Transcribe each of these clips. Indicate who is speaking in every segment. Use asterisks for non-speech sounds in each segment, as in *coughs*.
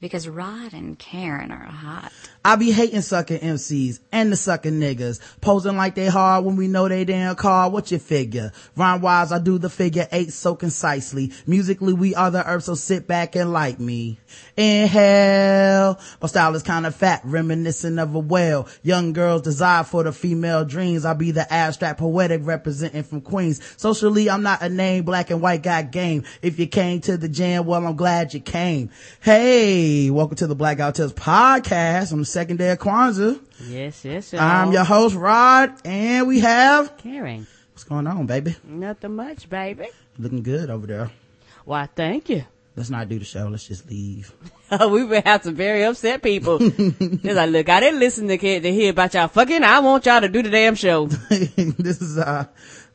Speaker 1: because Rod and Karen are hot.
Speaker 2: I be hating sucking MCs and the sucking niggas, posing like they hard when we know they damn car. What you figure? Rhyme wise, I do the figure eight so concisely. Musically, we are the herb, so sit back and like me. Inhale. My style is kind of fat, reminiscent of a whale. Young girls desire for the female dreams. I be the abstract poetic representing from Queens. Socially, I'm not a name, black and white got game. If you came to the jam, well, I'm glad you came. Hey, welcome to the Black Guy Who Tips podcast on the second day of Kwanzaa.
Speaker 3: Yes, yes.
Speaker 2: I'm your host, Rod, and we have
Speaker 3: Karen.
Speaker 2: What's going on, baby?
Speaker 3: Nothing much, baby.
Speaker 2: Looking good over there.
Speaker 3: Why, thank you.
Speaker 2: Let's not do the show. Let's just leave. *laughs*
Speaker 3: we would have some very upset people. *laughs* They're like, look, I didn't listen to, to hear about y'all fucking. I want y'all to do the damn show. *laughs*
Speaker 2: this is uh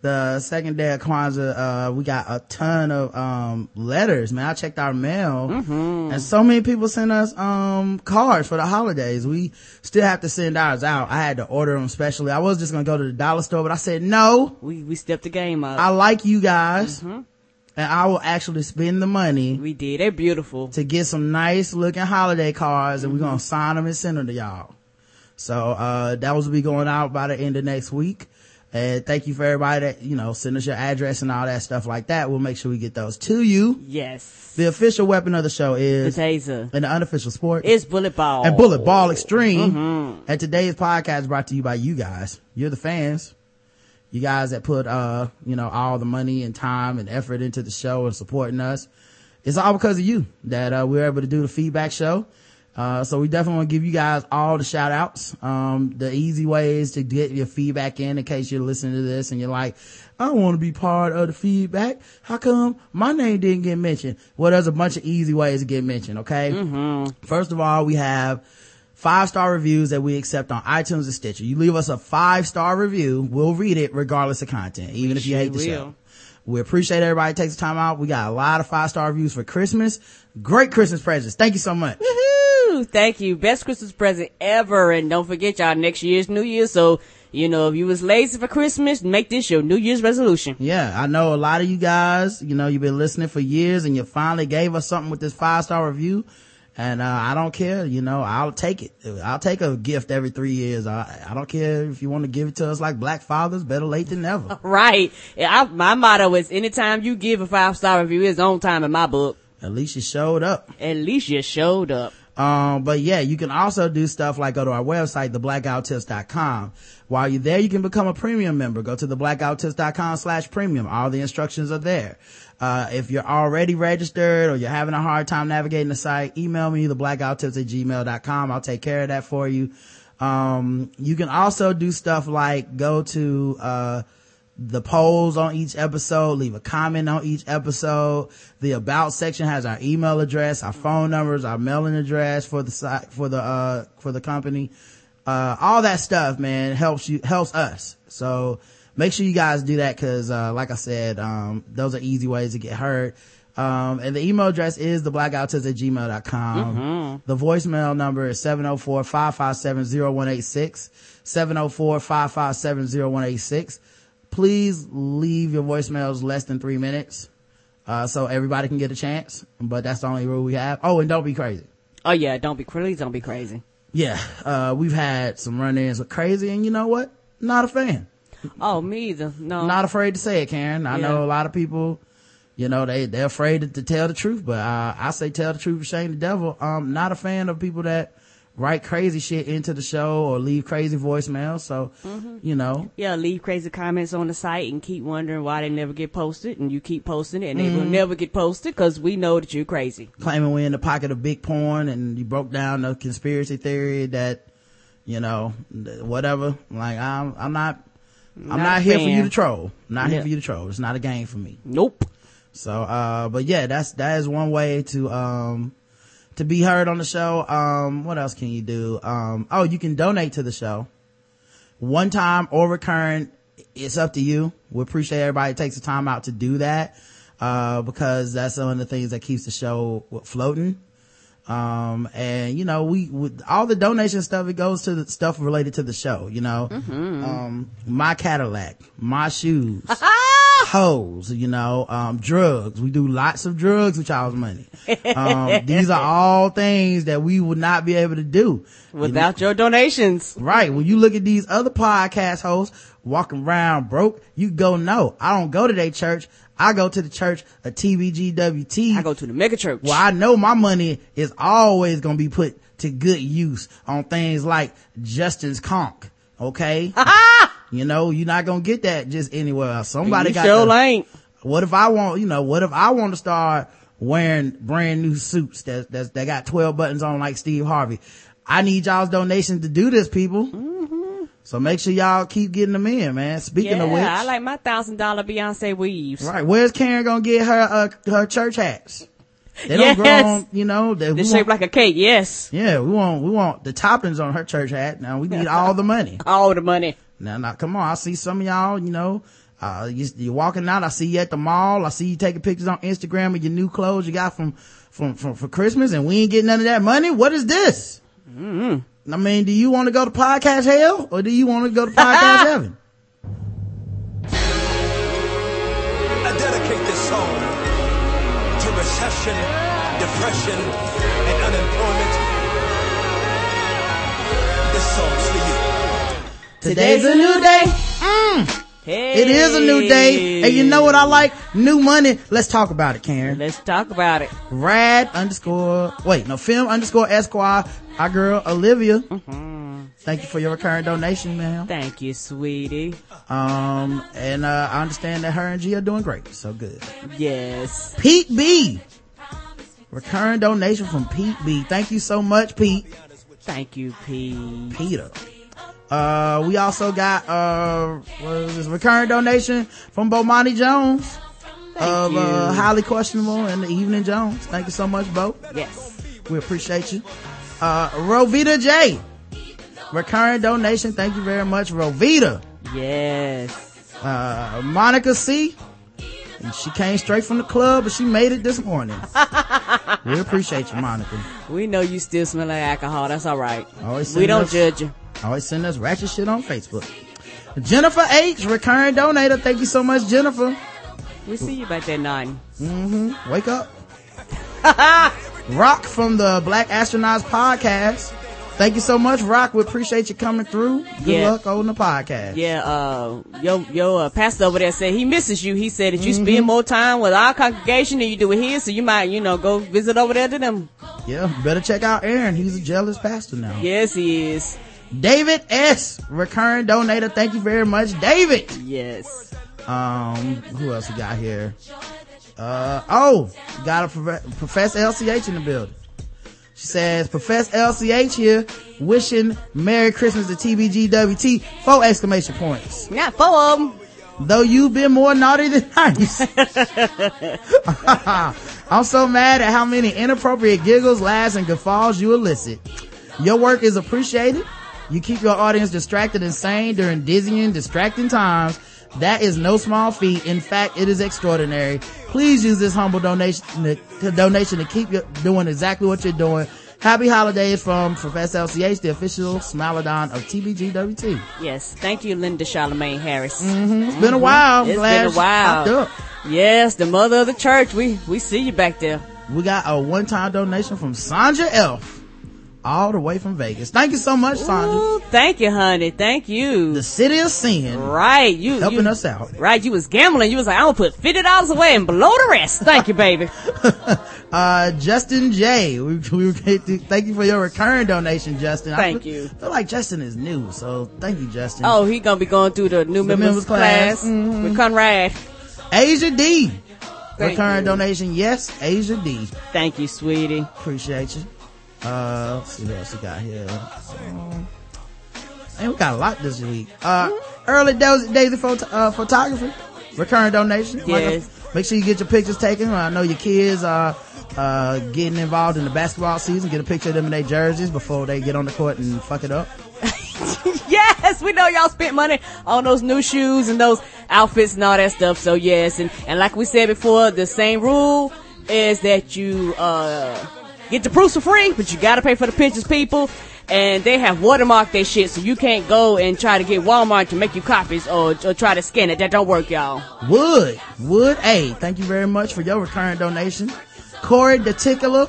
Speaker 2: the second day of Kwanzaa, uh, we got a ton of, um, letters, man. I checked our mail
Speaker 3: Mm-hmm.
Speaker 2: and so many people sent us, um, cards for the holidays. We still have to send ours out. I had to order them specially. I was just going to go to the dollar store, but I said, no,
Speaker 3: We, we stepped the game up.
Speaker 2: I like you guys
Speaker 3: Mm-hmm.
Speaker 2: and I will actually spend the money
Speaker 3: we did. They're beautiful.
Speaker 2: to get some nice looking holiday cards and we're
Speaker 3: Mm-hmm.
Speaker 2: going to sign them and send them to y'all. So, uh, that will be going out by the end of next week. And thank you for everybody that, you know, send us your address and all that stuff like that. We'll make sure we get those to you.
Speaker 3: Yes.
Speaker 2: The official weapon of the show is The
Speaker 3: taser.
Speaker 2: and the unofficial sport
Speaker 3: is bullet ball.
Speaker 2: and bullet ball extreme.
Speaker 3: Mm-hmm.
Speaker 2: And today's podcast is brought to you by you guys. You're the fans. You guys that put, uh, you know, all the money and time and effort into the show and supporting us. It's all because of you that, uh, we're able to do the feedback show. Uh, so we definitely want to give you guys all the shout outs. Um, the easy ways to get your feedback in in case you're listening to this and you're like, I want to be part of the feedback. How come my name didn't get mentioned? Well, there's a bunch of easy ways to get mentioned. Okay. First of all, we have five star reviews that we accept on iTunes and Stitcher. You leave us a five star review, we'll read it regardless of content, even if you hate the
Speaker 3: will.
Speaker 2: show. We appreciate everybody takes the time out. We got a lot of five star reviews for Christmas. Great Christmas presents. Thank you so much.
Speaker 3: Woo! Thank you. Best Christmas present ever. And don't forget y'all, next year's New Year. So, you know, if you was lazy for Christmas, make this your New Year's resolution.
Speaker 2: Yeah, I know a lot of you guys, you know, you've been listening for years and you finally gave us something with this five star review. And, uh, I don't care, you know, I'll take it. I'll take a gift every three years. I, I don't care if you want to give it to us like black fathers, better late than never. *laughs*
Speaker 3: Right. I, my motto is anytime you give a five star review, it's on time in my book.
Speaker 2: At least you showed up.
Speaker 3: At least you showed up.
Speaker 2: Um, but yeah, you can also do stuff like go to our website, theblackguywhotips.com. While you're there, you can become a premium member. Go to theblackguywhotips.com slash premium. All the instructions are there. Uh, if you're already registered or you're having a hard time navigating the site, email me, theblackguywhotips at gmail.com. I'll take care of that for you. Um, you can also do stuff like go to, uh, the polls on each episode, leave a comment on each episode. The about section has our email address, our phone numbers, our mailing address for the site, for the, uh, for the company. Uh, all that stuff, man, helps you, helps us. So make sure you guys do that because, uh, like I said, um, those are easy ways to get heard. Um, and the email address is theblackguywhotips at gmail.com. The voicemail number is 704-557-0186. 704-557-0186 please leave your voicemails less than three minutes uh, so everybody can get a chance but that's the only rule we have oh and don't be crazy
Speaker 3: Oh yeah, don't be please don't be crazy.
Speaker 2: yeah uh, we've had some run-ins with crazy and you know what not a fan
Speaker 3: Oh, me either. No.
Speaker 2: not afraid to say it karen i
Speaker 3: Yeah.
Speaker 2: know a lot of people you know they they're afraid to, to tell the truth but uh, i say tell the truth shame the devil I'm not a fan of people that write crazy shit into the show or leave crazy voicemails so you know
Speaker 3: yeah, leave crazy comments on the site and keep wondering why they never get posted, and you keep posting it, and they will never get posted because we know that you're crazy.
Speaker 2: claiming we're in the pocket of big porn and you broke down the conspiracy theory that, you know, whatever. Like I'm, I'm not, I'm
Speaker 3: Not
Speaker 2: not, here for you to troll. Not here for you to troll. It's not a game for me.
Speaker 3: Nope.
Speaker 2: So, uh, but yeah, that's, that is one way to, um, to be heard on the show. Um, what else can you do? Um, oh, you can donate to the show. One time or recurrent. It's up to you. We appreciate everybody takes the time out to do that. Uh, because that's one of the things that keeps the show floating. Um, and you know, we, with all the donation stuff, it goes to the stuff related to the show, you know, um, my Cadillac, my shoes, *laughs* hoes, you know, um, drugs. We do lots of drugs with y'all's money. Um, *laughs* these are all things that we would not be able to do
Speaker 3: without your donations.
Speaker 2: Right. When you look at these other podcast hosts walking around broke, you go, no, I don't go to their church. I go to the church of TBGWT.
Speaker 3: I go to the mega church.
Speaker 2: Well, I know my money is always going to be put to good use on things like Justin's conch. Okay. *laughs* you know, you're not going to get that just anywhere else. Somebody
Speaker 3: you
Speaker 2: got
Speaker 3: sure
Speaker 2: to,
Speaker 3: ain't.
Speaker 2: What if I want, you know, what if I want to start wearing brand new suits that, that, that got 12 buttons on like Steve Harvey? I need y'all's donations to do this, people.
Speaker 3: Mm-hmm.
Speaker 2: So make sure y'all keep getting them in, man. Speaking
Speaker 3: yeah,
Speaker 2: of which.
Speaker 3: I like my thousand dollar Beyonce weaves.
Speaker 2: Right. Where's Karen gonna get her, uh, her church hats? They don't grow on, you know, They,
Speaker 3: They're
Speaker 2: want-
Speaker 3: shaped like a cake, yes.
Speaker 2: yeah, we want, we want the toppings on her church hat. Now we need *laughs* all the money.
Speaker 3: All the money.
Speaker 2: Now, now, come on. I see some of y'all, you know, uh, you, you're walking out. I see you at the mall. I see you taking pictures on Instagram of your new clothes you got from, from, from, for Christmas and we ain't getting none of that money. What is this? I mean, do you want to go to podcast hell or do you want to go to podcast *laughs* heaven?
Speaker 4: I dedicate this song to recession, depression,
Speaker 2: Today's a new day. Mm,
Speaker 3: Hey.
Speaker 2: it is a new day. And you know what I like? New money. Let's talk about it, Karen.
Speaker 3: Let's talk about it.
Speaker 2: Rad underscore, wait, no, film underscore Esquire. Our girl, Olivia. Thank you for your recurring donation, man.
Speaker 3: Thank you, sweetie.
Speaker 2: Um, and, uh, I understand that her and G are doing great. So good.
Speaker 3: Yes.
Speaker 2: Pete B. Recurring donation from Pete B. Thank you so much, Pete.
Speaker 3: Thank you, Pete.
Speaker 2: Peter. Uh, we also got, uh, what is this? Recurring donation from Bomani Jones of,
Speaker 3: you.
Speaker 2: uh, Highly Questionable and the Evening Jones. Thank you so much, Bo.
Speaker 3: Yes.
Speaker 2: We appreciate you. Uh, Rovita J. Recurring donation. Thank you very much, Rovita.
Speaker 3: Yes.
Speaker 2: Uh, Monica C. And she came straight from the club, but she made it this morning. *laughs* we appreciate you, Monica.
Speaker 3: We know you still smell like alcohol. That's all right.
Speaker 2: Always
Speaker 3: We don't
Speaker 2: us-
Speaker 3: judge you.
Speaker 2: Always send us ratchet shit on Facebook. Jennifer H. Recurring donator. Thank you so much, Jennifer.
Speaker 3: We see you back there nine.
Speaker 2: Wake up. *laughs* Rock from the Black Astronauts podcast. Thank you so much, Rock. We appreciate you coming through. Good
Speaker 3: Yeah.
Speaker 2: luck on the podcast.
Speaker 3: Yeah, uh, yo, yo, uh, pastor over there said he misses you. He said that you
Speaker 2: Mm-hmm.
Speaker 3: spend more time with our congregation than you do with his, so you might, you know, go visit over there to them.
Speaker 2: Yeah, better check out Aaron. He's a jealous pastor now.
Speaker 3: Yes, he is.
Speaker 2: David S. Recurring donator. Thank you very much, David.
Speaker 3: Yes.
Speaker 2: Um, who else we got here? Uh, oh, got a Prof- Professor LCH in the building. She says, Professor LCH here, wishing Merry Christmas to TBGWT, four exclamation points.
Speaker 3: Not four of them.
Speaker 2: Though you've been more naughty than *laughs* nice. *laughs* I'm so mad at how many inappropriate giggles, laughs, and guffaws you elicit. Your work is appreciated. You keep your audience distracted and sane during dizzying, distracting times. That is no small feat. In fact, it is extraordinary. Please use this humble donation to, donation to keep you doing exactly what you're doing. Happy holidays from Professor LCH, the official Smilodon of TBGWT.
Speaker 3: Yes. Thank you, Linda Charlemagne Harris. Mm-hmm.
Speaker 2: It's been a mm-hmm. while. I'm
Speaker 3: It's been a while. Yes, the mother of the church. We, we see you back there.
Speaker 2: We got a one-time donation from Sandra Elf, all the way from Vegas. Thank you so much, Sandra.
Speaker 3: Ooh, thank you, honey. Thank you.
Speaker 2: The city of sin,
Speaker 3: right. You,
Speaker 2: helping
Speaker 3: you,
Speaker 2: us out.
Speaker 3: Right. You was gambling. You was like, I'm gonna put $50 away and below the rest. Thank you, baby. *laughs*
Speaker 2: Uh, Justin J. We, we thank you for your recurring donation, Justin. I
Speaker 3: Thank
Speaker 2: feel,
Speaker 3: you.
Speaker 2: feel like Justin is new, so thank you, Justin.
Speaker 3: Oh, he gonna be going through the new members,
Speaker 2: members class.
Speaker 3: class, with Conrad.
Speaker 2: Asia D.
Speaker 3: Thank
Speaker 2: recurring
Speaker 3: you.
Speaker 2: donation, yes, Asia D.
Speaker 3: Thank you, sweetie.
Speaker 2: Appreciate you. Uh, let's see what else we got here. Um, and we got a lot this week. Uh, early days, days of photo, uh, photography, recurring donation. Like,
Speaker 3: Yes.
Speaker 2: make sure you get your pictures taken. I know your kids are, uh, getting involved in the basketball season. Get a picture of them in their jerseys before they get on the court and fuck it up. *laughs*
Speaker 3: Yes, we know y'all spent money on those new shoes and those outfits and all that stuff. So yes, and, and like we said before, the same rule is that you, uh, get the proofs for free, but you gotta pay for the pictures, people. and they have watermarked their shit, so you can't go and try to get Walmart to make you copies or, or try to scan it. That don't work, y'all.
Speaker 2: Wood, Wood A, thank you very much for your return donation. Corey the Tickler,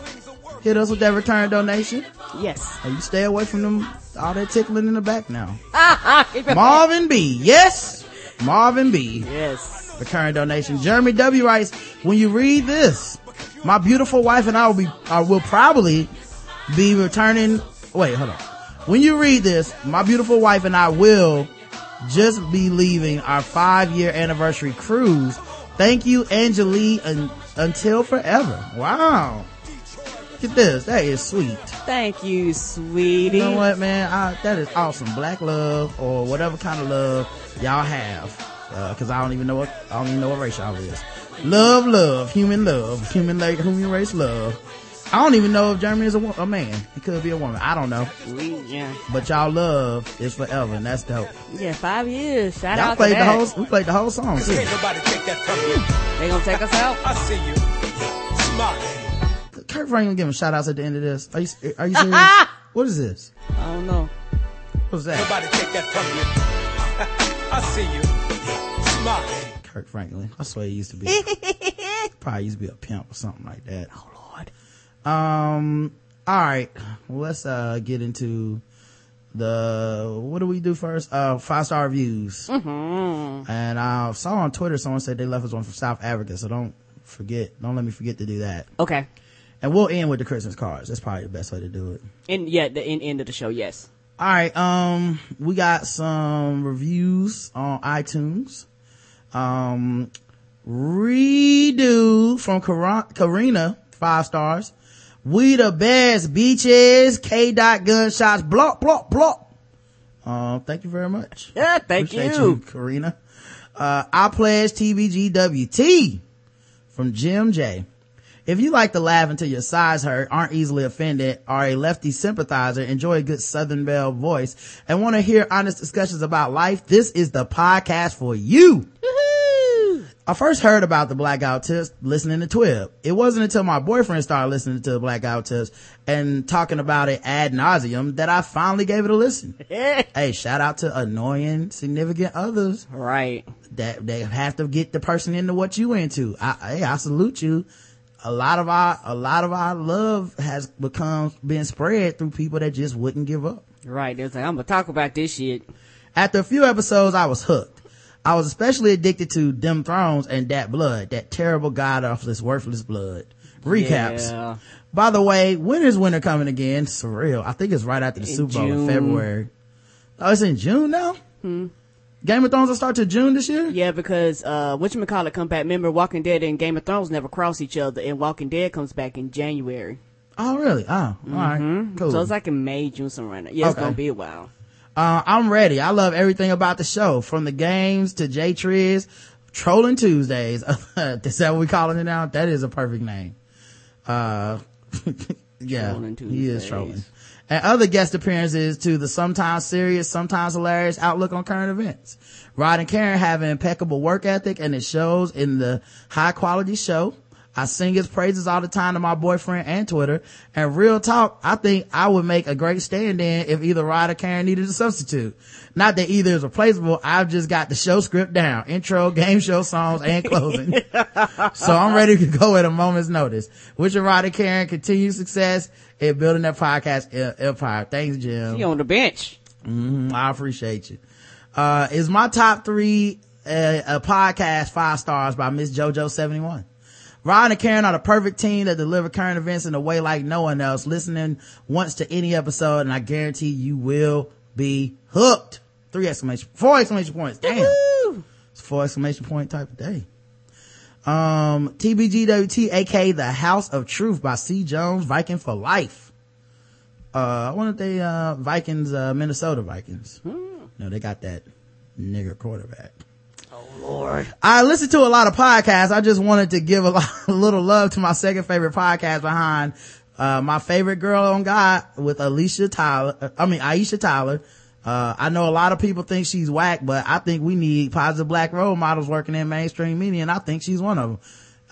Speaker 2: hit us with that return donation.
Speaker 3: Yes.
Speaker 2: Oh, you stay away from them, all that tickling in the back now. *laughs* Marvin B, yes, Marvin B.
Speaker 3: yes.
Speaker 2: return donation. Jeremy W writes, when you read this, my beautiful wife and I will be, uh, will probably be returning, wait, hold on. When you read this, my beautiful wife and I will just be leaving our five year anniversary cruise. Thank you, Angelie, un- until forever. Wow. Look at this. That is sweet.
Speaker 3: Thank you, sweetie.
Speaker 2: You know what, man? I, that is awesome. Black love or whatever kind of love y'all have. Uh, cause I don't even know what, I don't even know what race y'all is. Love, love, human love, human, la- human race love. I don't even know if Jeremy is a, wo- a man. He could be a woman. I don't know.
Speaker 3: We, yeah.
Speaker 2: But y'all love is forever and that's dope.
Speaker 3: Yeah, five years. Shout
Speaker 2: Y'all
Speaker 3: out
Speaker 2: played
Speaker 3: to
Speaker 2: the
Speaker 3: that.
Speaker 2: whole, we played the whole song too.
Speaker 4: Can't nobody take that from you.
Speaker 3: They gonna take us out?
Speaker 4: I see you. Smile.
Speaker 2: Kirk Franklin giving shout outs at the end of this. Are you, are you serious? *laughs* what is this?
Speaker 3: I don't know.
Speaker 2: What's that?
Speaker 4: Nobody take that from you. *laughs* I see you. Smile.
Speaker 2: Kirk Franklin. I swear he used to be. *laughs* probably used to be a pimp or something like that. Oh lord. Um. All right. Well, let's uh get into the what do we do first? Uh, five star reviews. Mm-hmm. And I saw on Twitter someone said they left us one from South Africa, so don't forget. Don't let me forget to do that.
Speaker 3: Okay.
Speaker 2: And we'll end with the Christmas cards. That's probably the best way to do it.
Speaker 3: And yeah, the end, end of the show. Yes.
Speaker 2: All right. Um, we got some reviews on iTunes. Um, redo from Karina, five stars. We the best beaches, K dot gunshots, block, block, block. Um, thank you very much.
Speaker 3: Yeah. Thank
Speaker 2: Appreciate
Speaker 3: you.
Speaker 2: Karina. Uh, I pledge TBGWT from Jim J. If you like to laugh until your sides hurt, aren't easily offended, are a lefty sympathizer, enjoy a good Southern Belle voice, and want to hear honest discussions about life, this is the podcast for you. I first heard about the blackout tips listening to Twib. It wasn't until my boyfriend started listening to the blackout tips and talking about it ad nauseum that I finally gave it a listen. *laughs* hey, shout out to annoying significant others
Speaker 3: right.
Speaker 2: that they have to get the person into what you into. I, hey, I salute you. A lot of our, a lot of our love has become been spread through people that just wouldn't give up.
Speaker 3: Right. It's like I'm gonna talk about this shit.
Speaker 2: After a few episodes, I was hooked. I was especially addicted to Dem Thrones and that blood, that terrible god awfulness, worthless blood. Recaps.
Speaker 3: Yeah.
Speaker 2: By the way, when is winter coming again? Surreal. I think it's right after the
Speaker 3: In
Speaker 2: Super Bowl in February. Oh, it's in June now? Game of Thrones will start to June this year?
Speaker 3: Yeah, because uh, whatchamacallit come back. Remember, Walking Dead and Game of Thrones never cross each other, and Walking Dead comes back in January.
Speaker 2: Oh, really? Oh, all right. Cool.
Speaker 3: So it's like in May, June, somewhere. around there. Yeah, it's gonna be a while.
Speaker 2: Uh, I'm ready. I love everything about the show, from the games to J Triz, Trolling Tuesdays. *laughs* is that what we calling it now? That is a perfect name. Uh, *laughs* yeah, he is trolling. And other guest appearances to the sometimes serious, sometimes hilarious outlook on current events. Rod and Karen have an impeccable work ethic and it shows in the high quality show. I sing his praises all the time to my boyfriend and Twitter. And real talk, I think I would make a great stand-in if either Rod or Karen needed a substitute. Not that either is replaceable. I've just got the show script down, intro, game show songs, and *laughs* closing. so I'm ready to go at a moment's notice. Wishing Rod and Karen continued success in building their podcast empire. Thanks, Jim.
Speaker 3: She on the bench.
Speaker 2: Mm, I appreciate you. Uh, is my top three uh, a podcast five stars by Miss JoJo71? Ron and Karen are the perfect team that deliver current events in a way like no one else. Listening once to any episode and I guarantee you will be hooked. Three exclamation, four exclamation points. Damn. It's four exclamation point type of day. Um, TBGWT, aka The House of Truth by C. Jones, Viking for Life. Uh, I wonder if they, uh, Vikings, uh, Minnesota Vikings. Mm. No, they got that nigger quarterback.
Speaker 3: Lord.
Speaker 2: I listen to a lot of podcasts. I just wanted to give a, *laughs* lot, a little love to my second favorite podcast behind, uh, my favorite Girl on Guy with Alicia Tyler. uh, I mean, Aisha Tyler. Uh, I know a lot of people think she's whack, but I think we need positive black role models working in mainstream media, and I think she's one of them.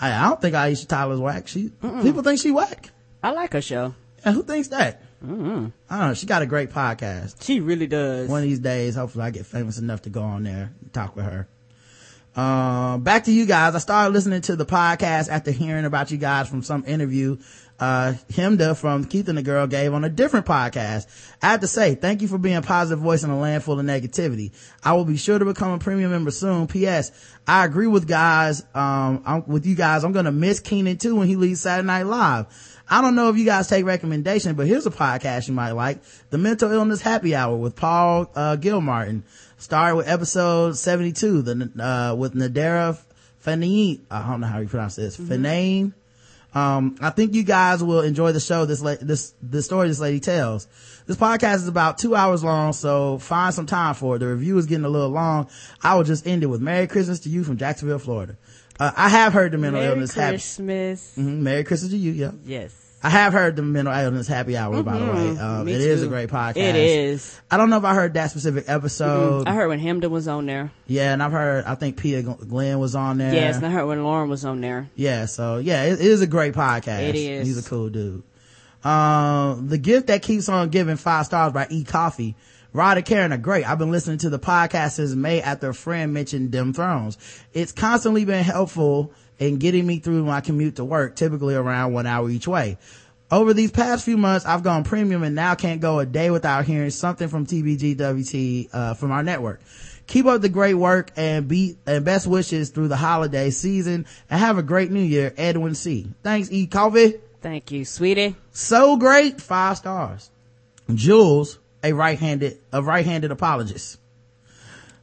Speaker 2: I, I don't think Aisha Tyler's whack. She, people think she whack.
Speaker 3: I like her show.
Speaker 2: And who thinks that? Mm-hmm. I don't know. She got a great podcast.
Speaker 3: She really does.
Speaker 2: One of these days, hopefully I get famous enough to go on there and talk with her. Um, back to you guys. I started listening to the podcast after hearing about you guys from some interview uh, Chemda from Keith and the Girl gave on a different podcast. I have to say, thank you for being a positive voice in a land full of negativity. I will be sure to become a premium member soon. P.S. I agree with guys, um, I'm, with you guys. I'm going to miss Kenan too when he leaves Saturday Night Live. I don't know if you guys take recommendation, but here's a podcast you might like. The Mental Illness Happy Hour with Paul, uh, Gilmartin. Started with episode 72, the, uh, with Nadera Fanine. I don't know how you pronounce this. mm Fanane um, I think you guys will enjoy the show this, la- this, this story this lady tells. This podcast is about two hours long, so find some time for it. The review is getting a little long. I will just end it with Merry Christmas to you from Jacksonville, Florida. Uh, I have heard the mental
Speaker 3: Merry
Speaker 2: illness
Speaker 3: Christmas.
Speaker 2: Mm-hmm. Merry Christmas to you, yeah.
Speaker 3: Yes.
Speaker 2: I have heard the mental illness happy hour, mm-hmm. by the way. Mm-hmm. Um, it too. is a great podcast.
Speaker 3: It is.
Speaker 2: I don't know if I heard that specific episode.
Speaker 3: Mm-hmm. I heard when Chemda was on there.
Speaker 2: Yeah, and I've heard, I think Pia Glenn was on there.
Speaker 3: Yes, and I heard when Lauren was on there.
Speaker 2: Yeah, so yeah, it, it is a great podcast.
Speaker 3: It is.
Speaker 2: He's a cool dude. Um, the gift that keeps on giving five stars by E Coffee. Rod and Karen are great. I've been listening to the podcast since May after a friend mentioned Dem Thrones. It's constantly been helpful in getting me through my commute to work, typically around one hour each way. Over these past few months, I've gone premium and now can't go a day without hearing something from TBGWT, uh, from our network. Keep up the great work and be, and best wishes through the holiday season and have a great new year, Edwin C. Thanks, E. Coffee.
Speaker 3: Thank you, sweetie.
Speaker 2: So great. Five stars. Jules, a right-handed, a right-handed apologist.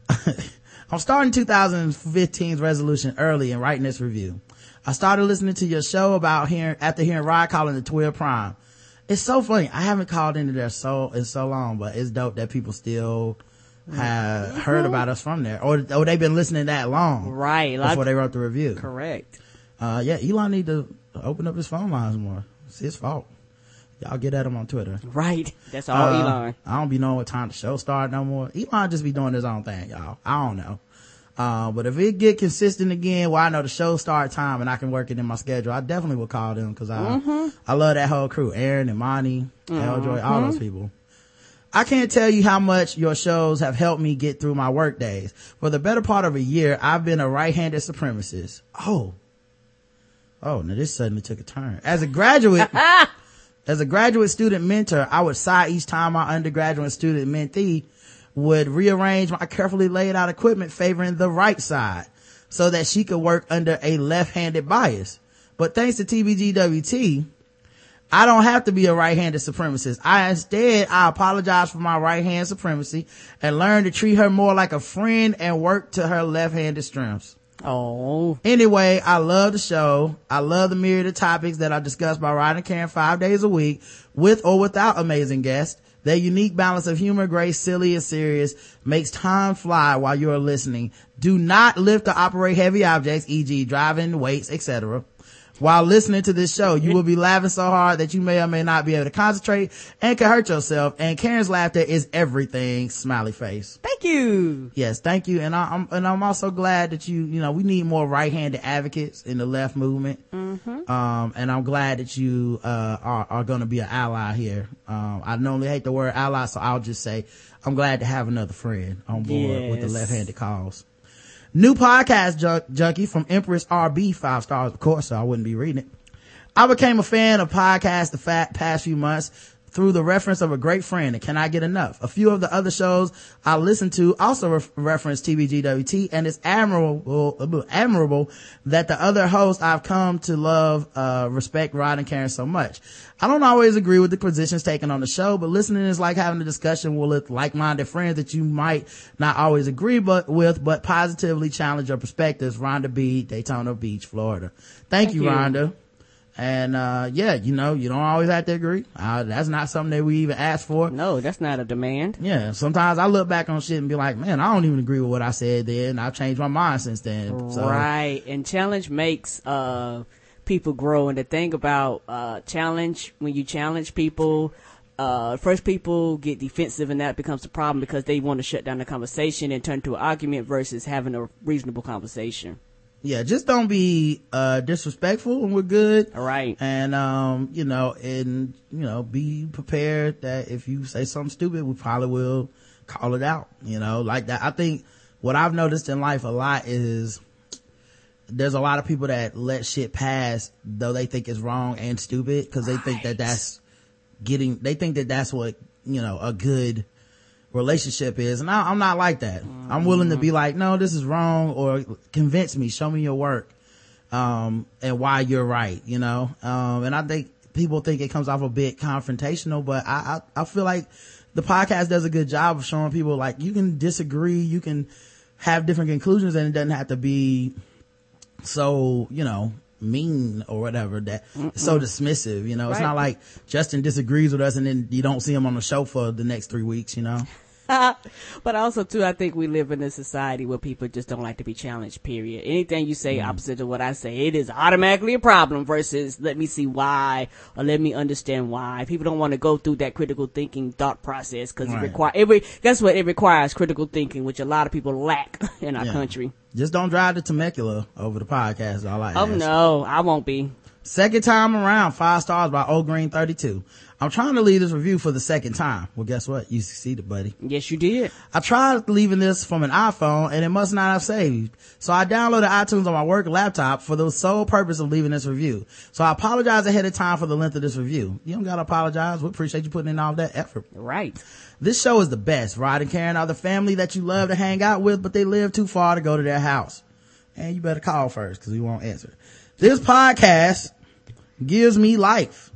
Speaker 2: *laughs* I'm starting 2015's resolution early and writing this review. I started listening to your show about hearing, after hearing Rod calling the TWiB Prime. It's so funny. I haven't called into there so, in so long, but it's dope that people still have mm-hmm. heard about us from there or, or they've been listening that long.
Speaker 3: Right.
Speaker 2: Before they wrote the review.
Speaker 3: Correct.
Speaker 2: Uh, yeah, Elon need to open up his phone lines more. It's his fault. Y'all get at him on Twitter.
Speaker 3: Right. That's all uh, Elon.
Speaker 2: I don't be knowing what time the show start no more. Elon just be doing his own thing, y'all. I don't know. Uh, but if it get consistent again, well, I know the show start time and I can work it in my schedule, I definitely will call them because I, mm-hmm. I love that whole crew. Aaron and Monty, mm-hmm. Joy, all those people. I can't tell you how much your shows have helped me get through my work days. For the better part of a year, I've been a right-handed supremacist. Oh. Oh, now this suddenly took a turn. As a graduate, *laughs* as a graduate student mentor, I would sigh each time my undergraduate student mentee would rearrange my carefully laid out equipment favoring the right side so that she could work under a left-handed bias. But thanks to TBGWT, I don't have to be a right-handed supremacist. I instead, I apologize for my right hand supremacy and learn to treat her more like a friend and work to her left-handed strengths.
Speaker 3: Oh.
Speaker 2: Anyway, I love the show. I love the myriad of topics that are discussed by Rod and Karen five days a week with or without amazing guests. Their unique balance of humor, grace, silly, and serious makes time fly while you are listening. Do not lift or operate heavy objects, e.g. driving, weights, etc while listening to this show. You will be laughing so hard that you may or may not be able to concentrate and can hurt yourself. And Karen's laughter is everything. Smiley face.
Speaker 3: Thank you.
Speaker 2: Yes, thank you. And I, am and I'm also glad that you, you know, we need more right-handed advocates in the left movement. Mm-hmm. Um, and I'm glad that you, uh, are, are going to be an ally here. Um, I normally hate the word ally, so I'll just say I'm glad to have another friend on board yes. with the left-handed cause. New podcast junkie from Empress RB, five stars, of course, so I wouldn't be reading it. I became a fan of podcasts the past few months through the reference of a great friend and cannot get enough. A few of the other shows I listen to also re- reference TBGWT and it's admirable, admirable that the other hosts I've come to love, uh, respect Rod and Karen so much. I don't always agree with the positions taken on the show, but listening is like having a discussion with like-minded friends that you might not always agree but with, but positively challenge your perspectives. Rhonda B, Daytona Beach, Florida. Thank, Thank you, you, Rhonda. And, uh, yeah, you know, you don't always have to agree. Uh, that's not something that we even ask for.
Speaker 3: No, that's not a demand.
Speaker 2: Yeah. Sometimes I look back on shit and be like, man, I don't even agree with what I said then. I've changed my mind since then.
Speaker 3: So. Right. And challenge makes, uh, people grow. And the thing about, uh, challenge, when you challenge people, uh, first people get defensive and that becomes a problem because they want to shut down the conversation and turn to an argument versus having a reasonable conversation.
Speaker 2: Yeah, just don't be, uh, disrespectful and we're good.
Speaker 3: All right.
Speaker 2: And, um, you know, and, you know, be prepared that if you say something stupid, we probably will call it out, you know, like that. I think what I've noticed in life a lot is there's a lot of people that let shit pass though they think it's wrong and stupid because they think that that's getting, they think that that's what, you know, a good, relationship is. And I, am not like that. Mm-hmm. I'm willing to be like, no, this is wrong or convince me, show me your work. Um, and why you're right, you know? Um, and I think people think it comes off a bit confrontational, but I, I, I feel like the podcast does a good job of showing people like you can disagree, you can have different conclusions and it doesn't have to be so, you know, mean or whatever that so dismissive you know right. it's not like justin disagrees with us and then you don't see him on the show for the next three weeks you know *laughs*
Speaker 3: but also too, I think we live in a society where people just don't like to be challenged. Period. Anything you say mm. opposite of what I say, it is automatically a problem. Versus let me see why or let me understand why. People don't want to go through that critical thinking thought process because right. it requires every. Guess what? It requires critical thinking, which a lot of people lack *laughs* in our yeah. country.
Speaker 2: Just don't drive to Temecula over the podcast. All I
Speaker 3: oh
Speaker 2: ask.
Speaker 3: no, I won't be.
Speaker 2: Second time around, five stars by Old Green 32. I'm trying to leave this review for the second time. Well, guess what? You succeeded, buddy.
Speaker 3: Yes, you did.
Speaker 2: I tried leaving this from an iPhone and it must not have saved. So I downloaded iTunes on my work laptop for the sole purpose of leaving this review. So I apologize ahead of time for the length of this review. You don't gotta apologize. We appreciate you putting in all that effort.
Speaker 3: Right.
Speaker 2: This show is the best. Rod and Karen are the family that you love to hang out with, but they live too far to go to their house. And you better call first because we won't answer. This podcast gives me life.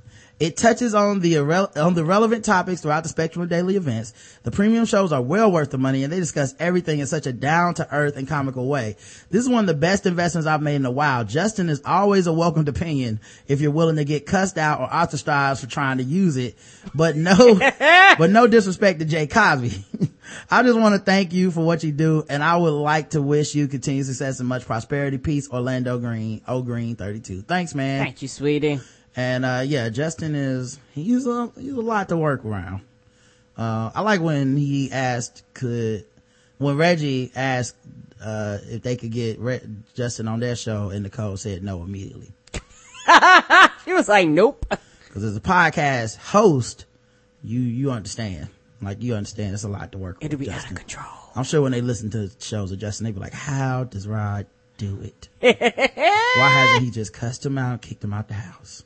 Speaker 2: It touches on the on the relevant topics throughout the spectrum of daily events. The premium shows are well worth the money and they discuss everything in such a down to earth and comical way. This is one of the best investments I've made in a while. Justin is always a welcomed opinion if you're willing to get cussed out or ostracized for trying to use it. But no, *laughs* but no disrespect to Jay Cosby. *laughs* I just want to thank you for what you do and I would like to wish you continued success and much prosperity. Peace, Orlando Green, O Green 32. Thanks, man.
Speaker 3: Thank you, sweetie.
Speaker 2: And, uh, yeah, Justin is, he's a, he's a lot to work around. Uh, I like when he asked, could, when Reggie asked, uh, if they could get Re- Justin on their show and Nicole said no immediately. *laughs*
Speaker 3: he was like, nope.
Speaker 2: Cause as a podcast host, you, you understand. Like you understand it's a lot to work
Speaker 3: It'll
Speaker 2: be
Speaker 3: Justin. out of control.
Speaker 2: I'm sure when they listen to shows of Justin, they be like, how does Rod do it? *laughs* Why hasn't he just cussed him out, kicked him out the house?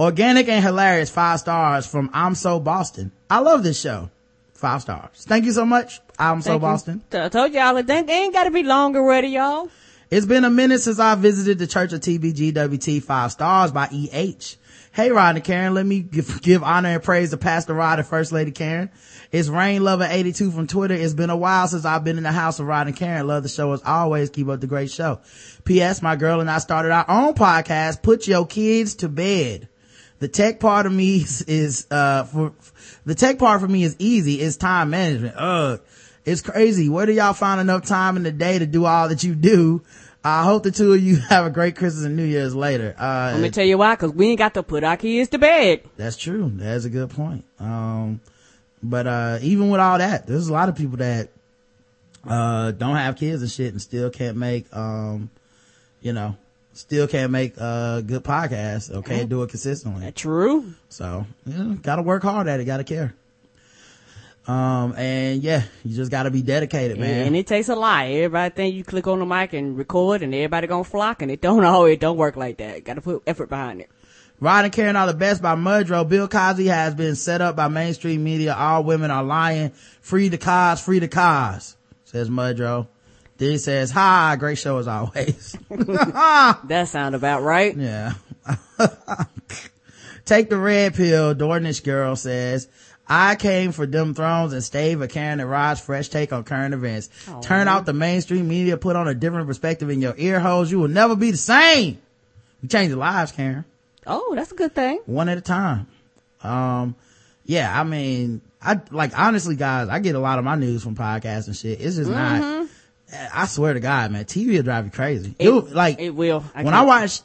Speaker 2: Organic and hilarious, five stars from I'm So Boston. I love this show. Five stars. Thank you so much. I'm So Boston.
Speaker 3: I told y'all it ain't gotta be longer already, y'all.
Speaker 2: It's been a minute since I visited the Church of TBGWT. Five stars by EH. Hey, Rod and Karen, let me give, give, honor and praise to Pastor Rod and First Lady Karen. It's Rain Lover 82 from Twitter. It's been a while since I've been in the house of Rod and Karen. Love the show as always. Keep up the great show. P.S. My girl and I started our own podcast, Put Your Kids to Bed. The tech part of me is, is uh, for, the tech part for me is easy. It's time management. Ugh. It's crazy. Where do y'all find enough time in the day to do all that you do? I hope the two of you *laughs* have a great Christmas and New Year's later. Uh,
Speaker 3: Let me tell you why, cause we ain't got to put our kids to bed.
Speaker 2: That's true. That's a good point. Um, but, uh, even with all that, there's a lot of people that, uh, don't have kids and shit and still can't make, um, you know, still can't make a good podcast or can't do it consistently.
Speaker 3: That's True.
Speaker 2: So, yeah, gotta work hard at it, gotta care. Um, and yeah, you just gotta be dedicated, man.
Speaker 3: And it takes a lot. Everybody think you click on the mic and record and everybody gonna flock and it don't *laughs* always don't work like that. Gotta put effort behind it.
Speaker 2: Rod and Karen are the best by Mudrow. Bill Cosby has been set up by mainstream media. All women are lying. Free the cause, free the cause, says Mudrow. Then he says, hi, great show as always. *laughs*
Speaker 3: that sound about right.
Speaker 2: Yeah. *laughs* Take the red pill, Dornish girl says. I came for them thrones and stayed for Karen and Rod's fresh take on current events. Aww. Turn out the mainstream media, put on a different perspective in your ear holes. You will never be the same. We change the lives, Karen.
Speaker 3: Oh, that's a good thing.
Speaker 2: One at a time. Um, yeah, I mean, I, like, honestly, guys, I get a lot of my news from podcasts and shit. It's just mm-hmm. not, I swear to God, man, TV will drive you crazy.
Speaker 3: It, it like
Speaker 2: it
Speaker 3: will.
Speaker 2: I when I watch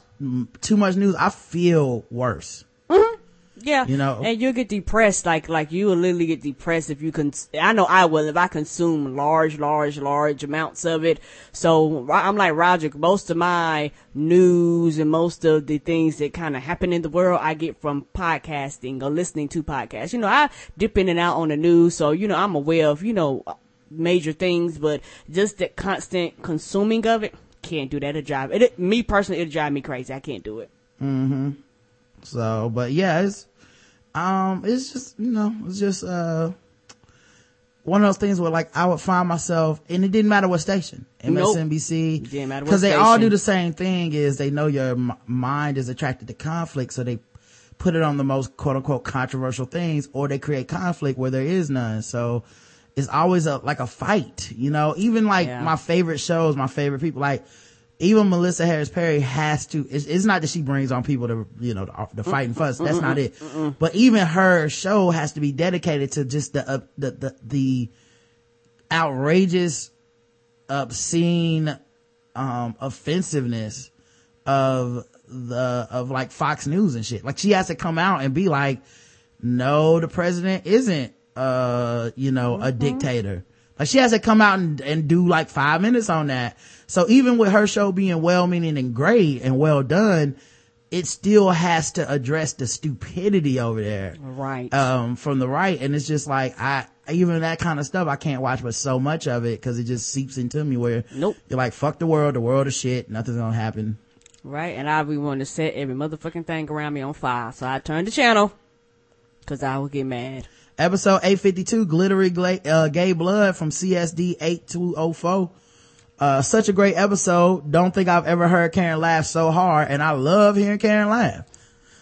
Speaker 2: too much news, I feel worse. Mm-hmm.
Speaker 3: Yeah,
Speaker 2: You know?
Speaker 3: and you'll get depressed. Like, like you will literally get depressed if you can. I know I will if I consume large, large, large amounts of it. So I'm like Roger. Most of my news and most of the things that kind of happen in the world, I get from podcasting or listening to podcasts. You know, I dip in and out on the news, so you know I'm aware of you know major things, but just the constant consuming of it, can't do that. It drive it. it me personally, it drive me crazy. I can't do it. Mm-hmm.
Speaker 2: So, but yeah, it's, um, it's just, you know, it's just, uh, one of those things where like I would find myself, and it didn't matter what station, MSNBC,
Speaker 3: matter
Speaker 2: because they all do the same thing is they know your m- mind is attracted to conflict, so they put it on the most quote unquote controversial things, or they create conflict where there is none. So it's always a, like a fight, you know, even like
Speaker 3: Yeah.
Speaker 2: my favorite shows, my favorite people, like, even Melissa Harris Perry has to, it's, it's not that she brings on people to, you know, to, to fight and fuss. That's not it. But even her show has to be dedicated to just the, uh, the, the, the outrageous, obscene, um, offensiveness of the, of like Fox News and shit. Like she has to come out and be like, no, the president isn't, uh, you know, a dictator. Like she has to come out and, and do like five minutes on that. So even with her show being well meaning and great and well done, it still has to address the stupidity over there.
Speaker 3: Right.
Speaker 2: Um, from the right. And it's just like, I, even that kind of stuff, I can't watch but so much of it because it just seeps into me where
Speaker 3: Nope.
Speaker 2: you're like, fuck the world, the world is shit, nothing's gonna happen.
Speaker 3: Right, and I be wanting to set every motherfucking thing around me on fire. So I turn the channel, cause I will get mad.
Speaker 2: Episode 852, Glittery Gla- uh, Gay Blood from CSD 8204. Uh, such a great episode. Don't think I've ever heard Karen laugh so hard, and I love hearing Karen laugh.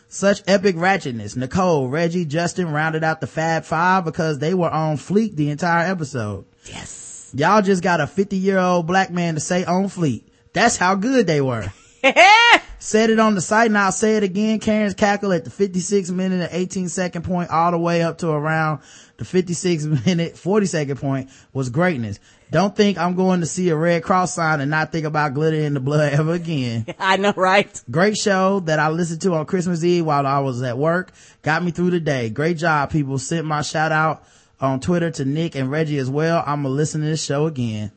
Speaker 2: Such epic ratchetness. Nicole, Reggie, Justin rounded out the Fab Five because they were on fleek the entire episode.
Speaker 3: Yes.
Speaker 2: Y'all just got a 50 year old black man to say on fleek. That's how good they were. *laughs* Said it on the site and I'll say it again. Karen's cackle at the 56 minute and 18 second point all the way up to around the 56 *laughs* minute 40 second point was greatness. Don't think I'm going to see a Red Cross sign and not think about glitter in the blood *laughs* ever again. *laughs*
Speaker 3: I know, right?
Speaker 2: Great show that I listened to on Christmas Eve while I was at work. Got me through the day. Great job, people. Sent my shout out on Twitter to Nick and Reggie as well. I'm gonna listen to this show again.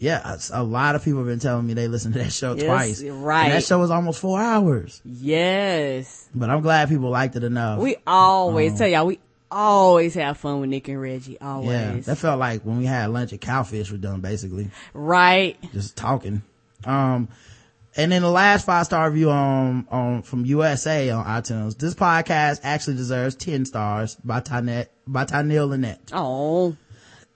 Speaker 2: Yeah, a lot of people have been telling me they listened to that show
Speaker 3: Yes,
Speaker 2: twice.
Speaker 3: right.
Speaker 2: And that show was almost four hours.
Speaker 3: Yes.
Speaker 2: But I'm glad people liked it enough.
Speaker 3: We always tell y'all, we always have fun with Nick and Reggie. Always.
Speaker 2: yeah, that felt like when we had lunch at Cowfish was done basically.
Speaker 3: right.
Speaker 2: just talking. Um, and then the last five star review on, on, from USA on iTunes. This podcast actually deserves 10 stars by Tynette, by Tynell Lynette.
Speaker 3: Oh,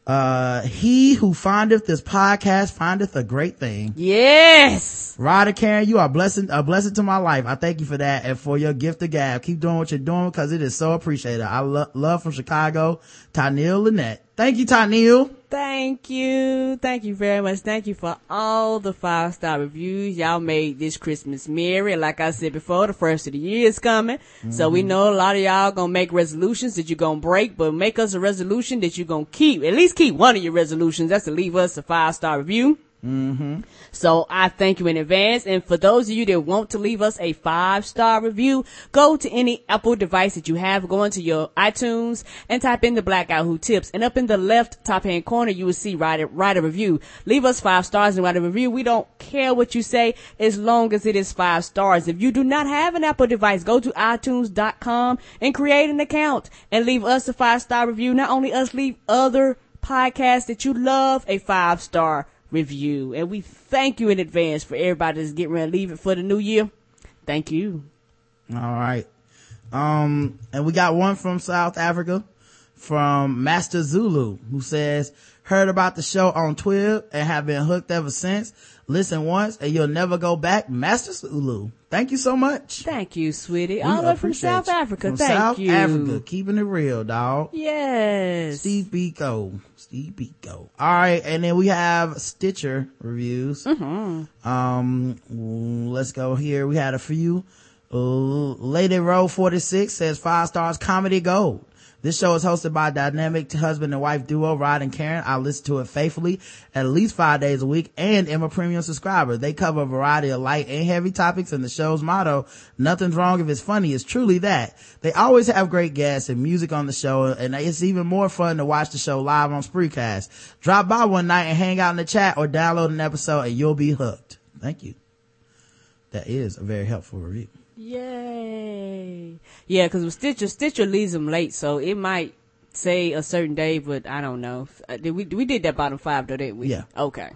Speaker 2: Uh, he who findeth this podcast findeth a great thing.
Speaker 3: yes.
Speaker 2: And Karen, you are blessing, a blessing to my life. I thank you for that and for your gift of gab. Keep doing what you're doing because it is so appreciated. I lo- love from Chicago, Tynell Lynette. Thank you, Tynell.
Speaker 3: Thank you. Thank you very much. Thank you for all the five star reviews. Y'all made this Christmas merry. Like I said before, the first of the year is coming. So we mm-hmm. know a lot of y'all gonna make resolutions that you're gonna break, but make us a resolution that you're gonna keep. At least keep one of your resolutions. That's to leave us a five star review. Mm-hmm. So I thank you in advance. And for those of you that want to leave us a five star review, go to any Apple device that you have, go into your iTunes and type in the black guy who tips. And up in the left top hand corner, you will see write a, write a review. Leave us five stars and write a review. We don't care what you say as long as it is five stars. If you do not have an Apple device, go to iTunes.com and create an account and leave us a five star review. Not only us, leave other podcasts that you love a five star review. And we thank you in advance for everybody that's getting ready to leave it for the new year. Thank you.
Speaker 2: All right. Um, and we got one from South Africa from Master Zulu who says, heard about the show on Twitter and have been hooked ever since. Listen once and you'll never go back. Master Zulu. Thank you so much.
Speaker 3: Thank you, sweetie.
Speaker 2: We
Speaker 3: All the way from South. Africa.
Speaker 2: From
Speaker 3: Thank
Speaker 2: South
Speaker 3: you.
Speaker 2: Africa. Keeping it real, dog.
Speaker 3: Yes.
Speaker 2: Steve Biko. Steve Biko. All right. And then we have Stitcher reviews.
Speaker 3: Mm-hmm.
Speaker 2: Um, let's go here. We had a few. Lady Row 46 says five stars comedy gold. This show is hosted by dynamic husband and wife duo, Rod and Karen. I listen to it faithfully at least five days a week and am a premium subscriber. They cover a variety of light and heavy topics and the show's motto, nothing's wrong if it's funny, is truly that. They always have great guests and music on the show and it's even more fun to watch the show live on Spreecast. Drop by one night and hang out in the chat or download an episode and you'll be hooked. Thank you. That is a very helpful review.
Speaker 3: Yay. Yeah, cause with Stitcher, Stitcher leaves them late, so it might say a certain day, but I don't know. Uh, did we, we did that bottom five though, didn't we?
Speaker 2: Yeah.
Speaker 3: Okay.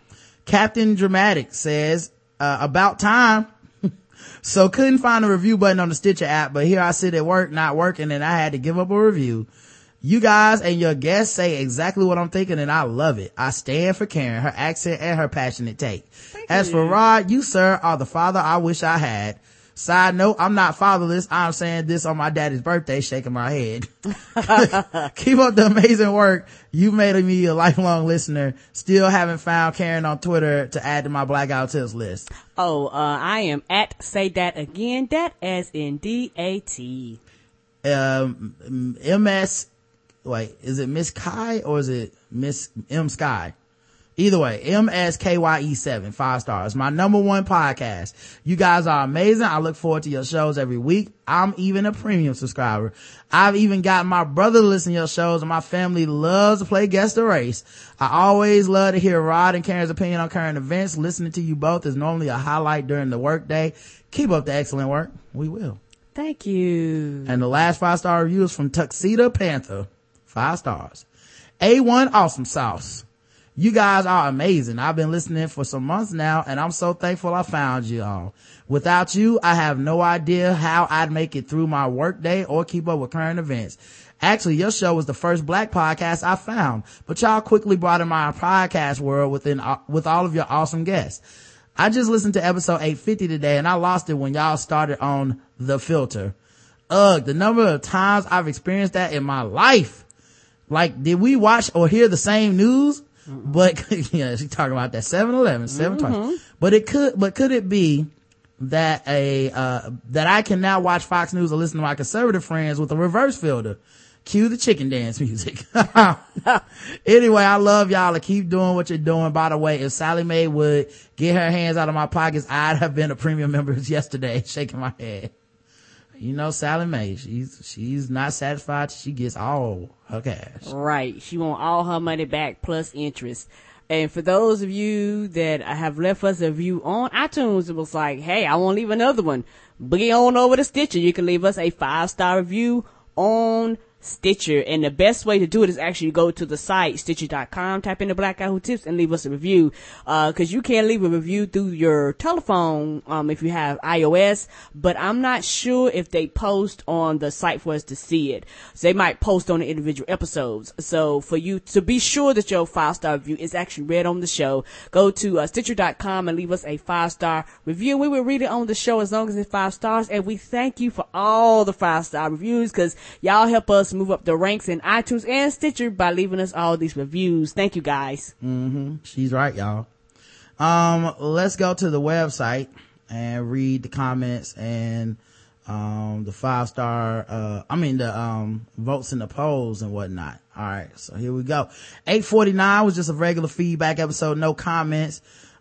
Speaker 2: Captain Dramatic says, uh, about time. *laughs* so couldn't find a review button on the Stitcher app, but here I sit at work, not working, and I had to give up a review. You guys and your guests say exactly what I'm thinking and I love it. I stand for Karen, her accent and her passionate take. As for Rod, you sir are the father I wish I had. Side note, I'm not fatherless. I'm saying this on my daddy's birthday, shaking my head. *laughs* Keep up the amazing work. You made me a lifelong listener. Still haven't found Karen on Twitter to add to my blackout tips list.
Speaker 3: Oh, uh, I am at say that again, that as in D-A-T.
Speaker 2: Um, MS, wait, is it Miss Kai or is it Miss M Sky? Either way, MSKYE7, five stars. My number one podcast. You guys are amazing. I look forward to your shows every week. I'm even a premium subscriber. I've even got my brother to listen to your shows and my family loves to play guess the race. I always love to hear Rod and Karen's opinion on current events. Listening to you both is normally a highlight during the workday. Keep up the excellent work. We will.
Speaker 3: Thank you.
Speaker 2: And the last five star review is from Tuxedo Panther. Five stars. A1 awesome sauce. You guys are amazing. I've been listening for some months now and I'm so thankful I found you all. Without you, I have no idea how I'd make it through my workday or keep up with current events. Actually, your show was the first black podcast I found, but y'all quickly brought in my podcast world within, uh, with all of your awesome guests. I just listened to episode 850 today and I lost it when y'all started on the filter. Ugh, the number of times I've experienced that in my life. Like, did we watch or hear the same news? But, *laughs* yeah, she talking about that 7-Eleven, 7 mm-hmm. But it could, but could it be that a, uh, that I can now watch Fox News or listen to my conservative friends with a reverse filter? Cue the chicken dance *laughs* music. *laughs* anyway, I love y'all to keep doing what you're doing. By the way, if Sallie Mae would get her hands out of my pockets, I'd have been a premium member yesterday, shaking my head you know Sallie Mae, she's she's not satisfied. She gets all her cash.
Speaker 3: Right. She want all her money back plus interest. And for those of you that have left us a review on iTunes, it was like, hey, I want to leave another one. Boogie on over to Stitcher. You can leave us a five star review on Stitcher. And the best way to do it is actually go to the site, stitcher.com, type in the black guy who tips and leave us a review. Uh, cause you can leave a review through your telephone, um, if you have iOS, but I'm not sure if they post on the site for us to see it. So they might post on the individual episodes. So for you to be sure that your five star review is actually read on the show, go to uh, stitcher.com and leave us a five star review. We will read it on the show as long as it's five stars. And we thank you for all the five star reviews cause y'all help us us move up the ranks in iTunes and Stitcher by leaving us all these reviews. Thank you guys.
Speaker 2: Mm-hmm. She's right, y'all. Um, let's go to the website and read the comments and um, the five star uh, i mean the um, votes in the polls and whatnot all right so here we go 849 was just a regular feedback episode no comments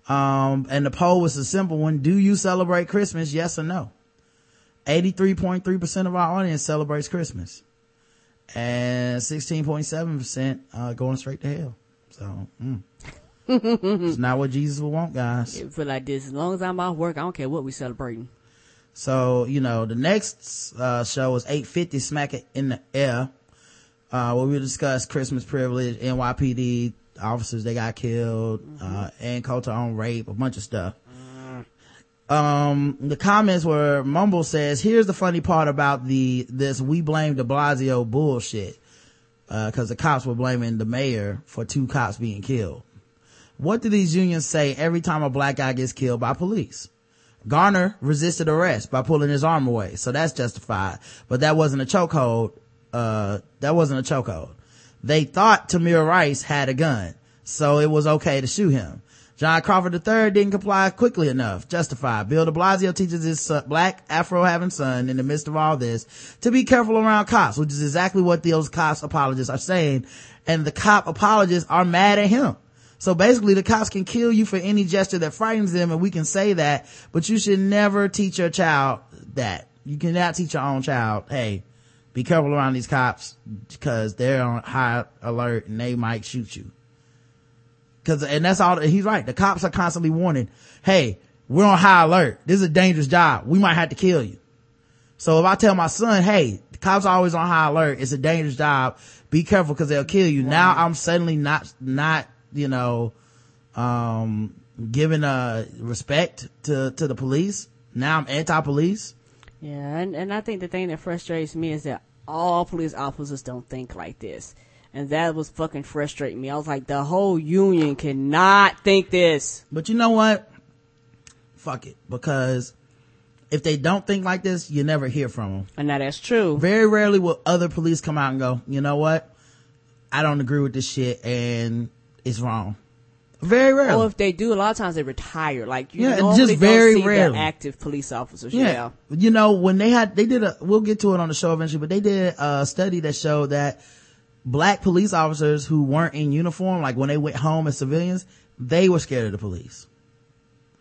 Speaker 2: um, and the poll was a simple one do you celebrate christmas yes or no 83.3% of our audience celebrates christmas and 16.7% uh, going straight to hell. So, mm. *laughs* it's not what Jesus would want, guys.
Speaker 3: It feel like this. As long as I'm off work, I don't care what we celebrating.
Speaker 2: So, you know, the next uh, show is 850 Smack It in the Air, uh, where we discuss Christmas privilege, NYPD officers, they got killed, mm-hmm. uh, and culture on rape, a bunch of stuff um the comments were mumble says here's the funny part about the this we blame de blasio bullshit. Uh, the cops were blaming the mayor for two cops being killed. What do these unions say every time a black guy gets killed by police? Garner resisted arrest by pulling his arm away. So that's justified. But that wasn't a chokehold uh that wasn't a chokehold. They thought tamir rice had a gun so it was okay to shoot him John Crawford III didn't comply quickly enough. Justified. Bill de Blasio teaches his black Afro having son in the midst of all this to be careful around cops, which is exactly what those cops apologists are saying. And the cop apologists are mad at him. So basically the cops can kill you for any gesture that frightens them and we can say that, but you should never teach your child that. You cannot teach your own child, hey, be careful around these cops because they're on high alert and they might shoot you. Cause, and that's all, he's right. The cops are constantly warning, hey, we're on high alert. This is a dangerous job. We might have to kill you. So if I tell my son, hey, the cops are always on high alert. It's a dangerous job. Be careful because they'll kill you. Now I'm suddenly not, not, you know, um, giving, uh, respect to, to the police. Now I'm anti-police.
Speaker 3: Yeah, and, and I think the thing that frustrates me is that all police officers don't think like this. And that was fucking frustrating me. I was like, the whole union cannot think this.
Speaker 2: But you know what? Fuck it. Because if they don't think like this, you never hear from them.
Speaker 3: And now that's true.
Speaker 2: Very rarely will other police come out and go, you know what? I don't agree with this shit and it's wrong. Very rarely.
Speaker 3: Or if they do, a lot of times they retire. Like you
Speaker 2: Yeah, just very rarely.
Speaker 3: active police officers. Yeah.
Speaker 2: You know, when they had, they did a, we'll get to it on the show eventually, but they did a study that showed that black police officers who weren't in uniform, like when they went home as civilians, they were scared of the police.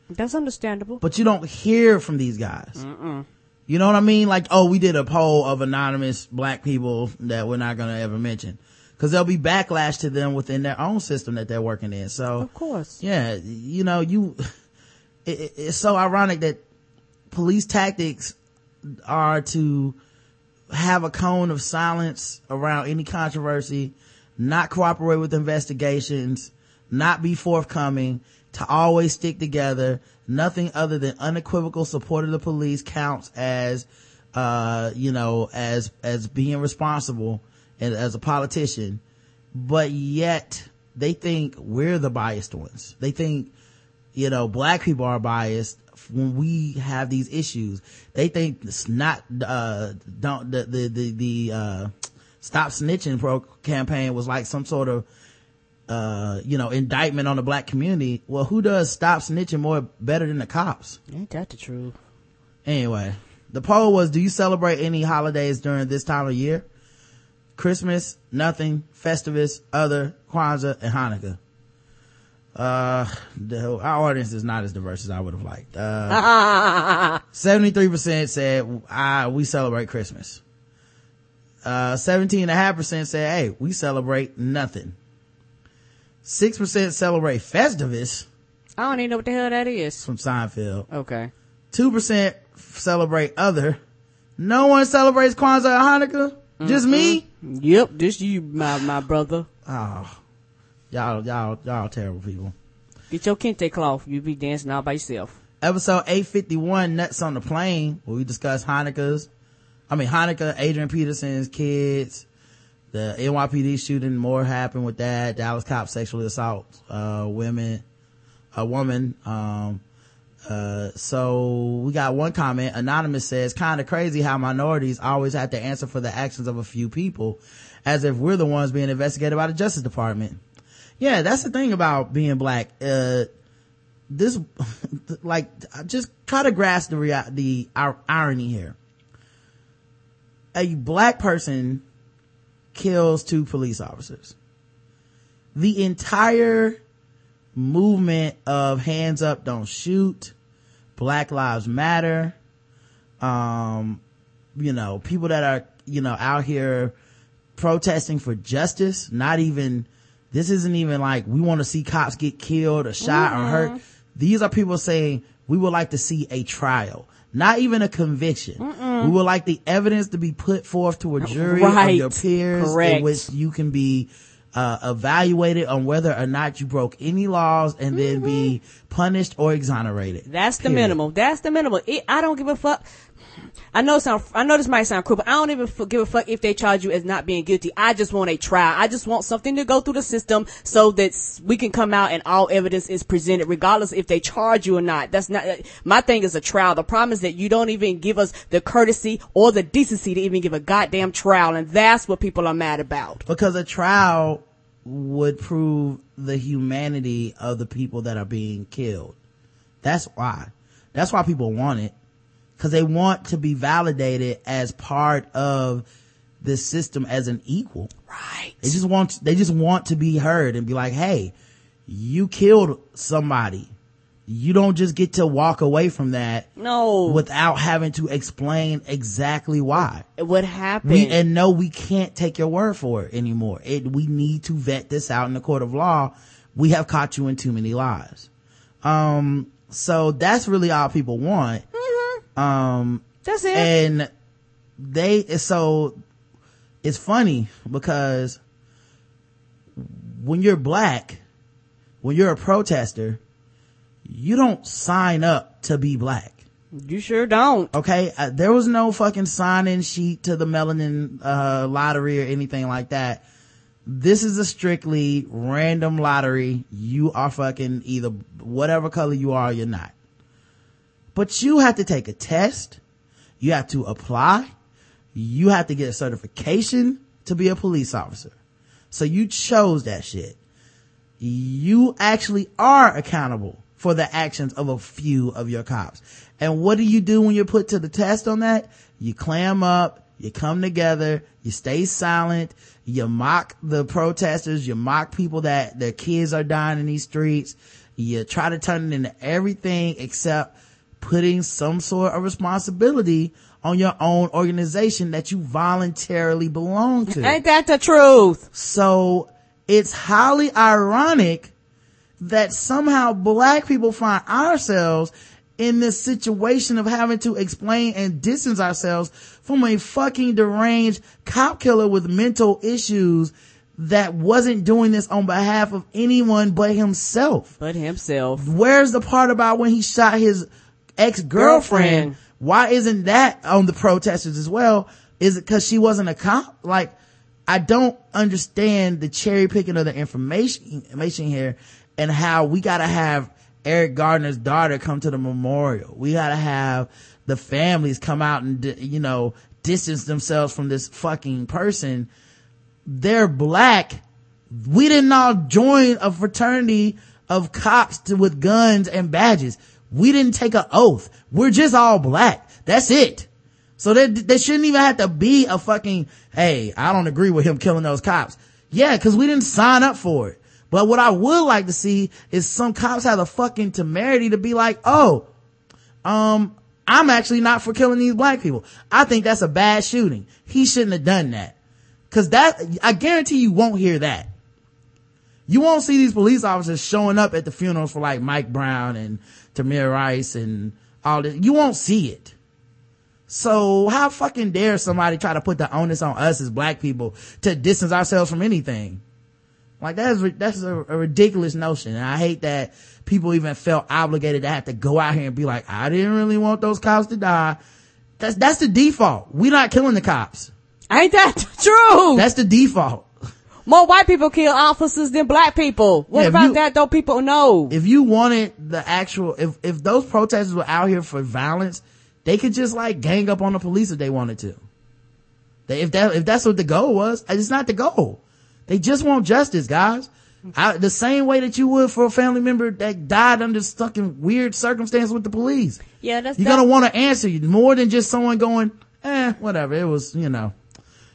Speaker 3: That's understandable.
Speaker 2: But you don't hear from these guys. You know what I mean? Like, oh, we did a poll of anonymous black people that we're not going to ever mention. Cause there'll be backlash to them within their own system that they're working in. So,
Speaker 3: Of course.
Speaker 2: yeah, you know, you, *laughs* it, it- it's so ironic that police tactics are to have a cone of silence around any controversy, not cooperate with investigations, not be forthcoming, to always stick together. Nothing other than unequivocal support of the police counts as, uh, you know, as, as being responsible and as a politician. But yet they think we're the biased ones. They think you know, black people are biased when we have these issues. They think it's not, uh, don't, the, the, the, the, uh, stop snitching pro campaign was like some sort of, uh, you know, indictment on the black community. Well, who does stop snitching more better than the cops?
Speaker 3: Ain't that the truth?
Speaker 2: Anyway, the poll was, do you celebrate any holidays during this time of year? Christmas, nothing, Festivus, other, Kwanzaa, and Hanukkah. Uh, the, our audience is not as diverse as I would have liked. Uh, *laughs* 73% said, ah, we celebrate Christmas. Uh, 17.5% said, hey, we celebrate nothing. 6% celebrate Festivus
Speaker 3: I don't even know what the hell that is.
Speaker 2: from Seinfeld.
Speaker 3: Okay.
Speaker 2: 2% celebrate other. No one celebrates Kwanzaa or Hanukkah. Just me?
Speaker 3: Yep, just you, my my brother.
Speaker 2: Oh, y'all, y'all, y'all terrible people.
Speaker 3: Get your kente cloth. You be dancing all by yourself.
Speaker 2: Episode 851, Nuts on the Plane, where we discuss Hanukkah's, I mean, Hanukkah, Adrian Peterson's kids, the NYPD shooting, more happened with that, Dallas cop sexually assault, uh, women, a woman, um, uh, so we got one comment. Anonymous says, kind of crazy how minorities always have to answer for the actions of a few people as if we're the ones being investigated by the Justice Department. Yeah, that's the thing about being black. Uh, this, *laughs* like, just try to grasp the rea- the ir- irony here. A black person kills two police officers. The entire movement of hands up, don't shoot, Black Lives Matter, um, you know, people that are, you know, out here protesting for justice, not even, this isn't even like we want to see cops get killed or shot or hurt. These are people saying we would like to see a trial, not even a conviction. We would like the evidence to be put forth to a jury of your peers in which you can be uh, evaluated on whether or not you broke any laws and then be punished or exonerated.
Speaker 3: That's the
Speaker 2: Period.
Speaker 3: minimum. That's the minimum. It, I don't give a fuck. I know sound, I know this might sound cruel, but I don't even give a fuck if they charge you as not being guilty. I just want a trial. I just want something to go through the system so that we can come out and all evidence is presented, regardless if they charge you or not. That's not, my thing is a trial. The problem is that you don't even give us the courtesy or the decency to even give a goddamn trial, and that's what people are mad about.
Speaker 2: because a trial would prove the humanity of the people that are being killed. That's why. That's why people want it. Cause they want to be validated as part of the system as an equal.
Speaker 3: Right.
Speaker 2: They just want, they just want to be heard and be like, hey, you killed somebody. You don't just get to walk away from that
Speaker 3: No.
Speaker 2: without having to explain exactly why.
Speaker 3: what happened?
Speaker 2: We, and no, we can't take your word for it anymore. It, we need to vet this out in the court of law. We have caught you in too many lies. Um, so that's really all people want. Um,
Speaker 3: That's it.
Speaker 2: and they, so it's funny because when you're black, when you're a protester, you don't sign up to be black.
Speaker 3: you sure don't.
Speaker 2: Okay, uh, there was no fucking sign-in sheet to the melanin uh, lottery or anything like that. This is a strictly random lottery. You are fucking either whatever color you are, you're not. But you have to take a test. You have to apply. You have to get a certification to be a police officer. So you chose that shit. You actually are accountable for the actions of a few of your cops. And what do you do when you're put to the test on that? You clam up, you come together, you stay silent, you mock the protesters, you mock people that their kids are dying in these streets, you try to turn it into everything except putting some sort of responsibility on your own organization that you voluntarily belong to.
Speaker 3: Ain't that the truth?
Speaker 2: So it's highly ironic that somehow black people find ourselves in this situation of having to explain and distance ourselves from a fucking deranged cop killer with mental issues that wasn't doing this on behalf of anyone but himself.
Speaker 3: But himself.
Speaker 2: Where's the part about when he shot his ex-girlfriend?
Speaker 3: Girlfriend.
Speaker 2: Why isn't that on the protesters as well? Is it cause she wasn't a cop? Like, I don't understand the cherry picking of the information, information here and how we gotta have Eric Gardner's daughter come to the memorial. We gotta have the families come out and, you know, distance themselves from this fucking person. They're black. We didn't all join a fraternity of cops to, with guns and badges. We didn't take an oath. We're just all black. That's it. So they, there shouldn't even have to be a fucking, hey, I don't agree with him killing those cops. Yeah, cause we didn't sign up for it. But what I would like to see is some cops have the fucking temerity to be like, oh, um, I'm actually not for killing these black people. I think that's a bad shooting. He shouldn't have done that. Cause that, I guarantee you won't hear that. You won't see these police officers showing up at the funerals for like Mike Brown and Tamir Rice and all this. You won't see it. So how fucking dare somebody try to put the onus on us as black people to distance ourselves from anything? Like that is, that's a, a ridiculous notion. And I hate that people even felt obligated to have to go out here and be like, I didn't really want those cops to die. That's, that's the default. We're not killing the cops.
Speaker 3: Ain't that true?
Speaker 2: That's the default.
Speaker 3: More white people kill officers than black people. What
Speaker 2: Yeah,
Speaker 3: about
Speaker 2: you-
Speaker 3: that? Don't people know?
Speaker 2: if you wanted the actual if if those protesters were out here for violence they could just like gang up on the police if they wanted to they, if that if that's what the goal was it's not the goal they just want justice guys I, the same way that you would for a family member that died under fucking weird circumstances with the police
Speaker 3: yeah, that's
Speaker 2: you're
Speaker 3: that-
Speaker 2: gonna want to answer more than just someone going eh whatever it was you know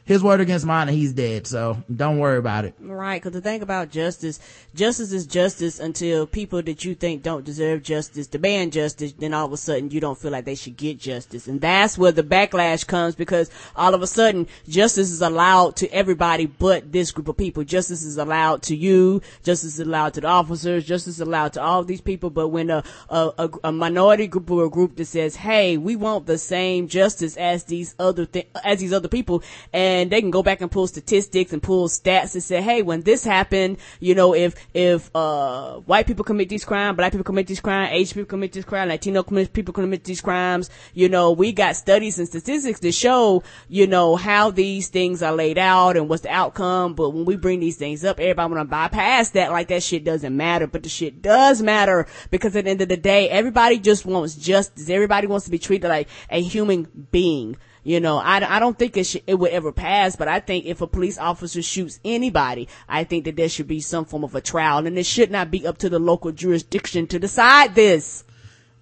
Speaker 2: his word against mine and he's dead so don't worry about it
Speaker 3: Right, because the thing about justice, justice is justice until people that you think don't deserve justice demand justice, then all of a sudden you don't feel like they should get justice. And that's where the backlash comes because all of a sudden justice is allowed to everybody but this group of people. Justice is allowed to you, justice is allowed to the officers, justice is allowed to all these people. But when a, a, a, a minority group or a group that says, hey, we want the same justice as these other, th- as these other people, and they can go back and pull statistics and pull stats and say, hey, when this happened, you know, if, if, uh, white people commit these crimes, black people commit these crimes, Asian people commit these crimes, Latino people commit these crimes, you know, we got studies and statistics to show, you know, how these things are laid out and what's the outcome. But when we bring these things up, everybody want to bypass that like that shit doesn't matter. But the shit does matter because at the end of the day, everybody just wants justice. Everybody wants to be treated like a human being. You know, I, I don't think it should, it would ever pass, but I think if a police officer shoots anybody, I think that there should be some form of a trial and it should not be up to the local jurisdiction to decide this.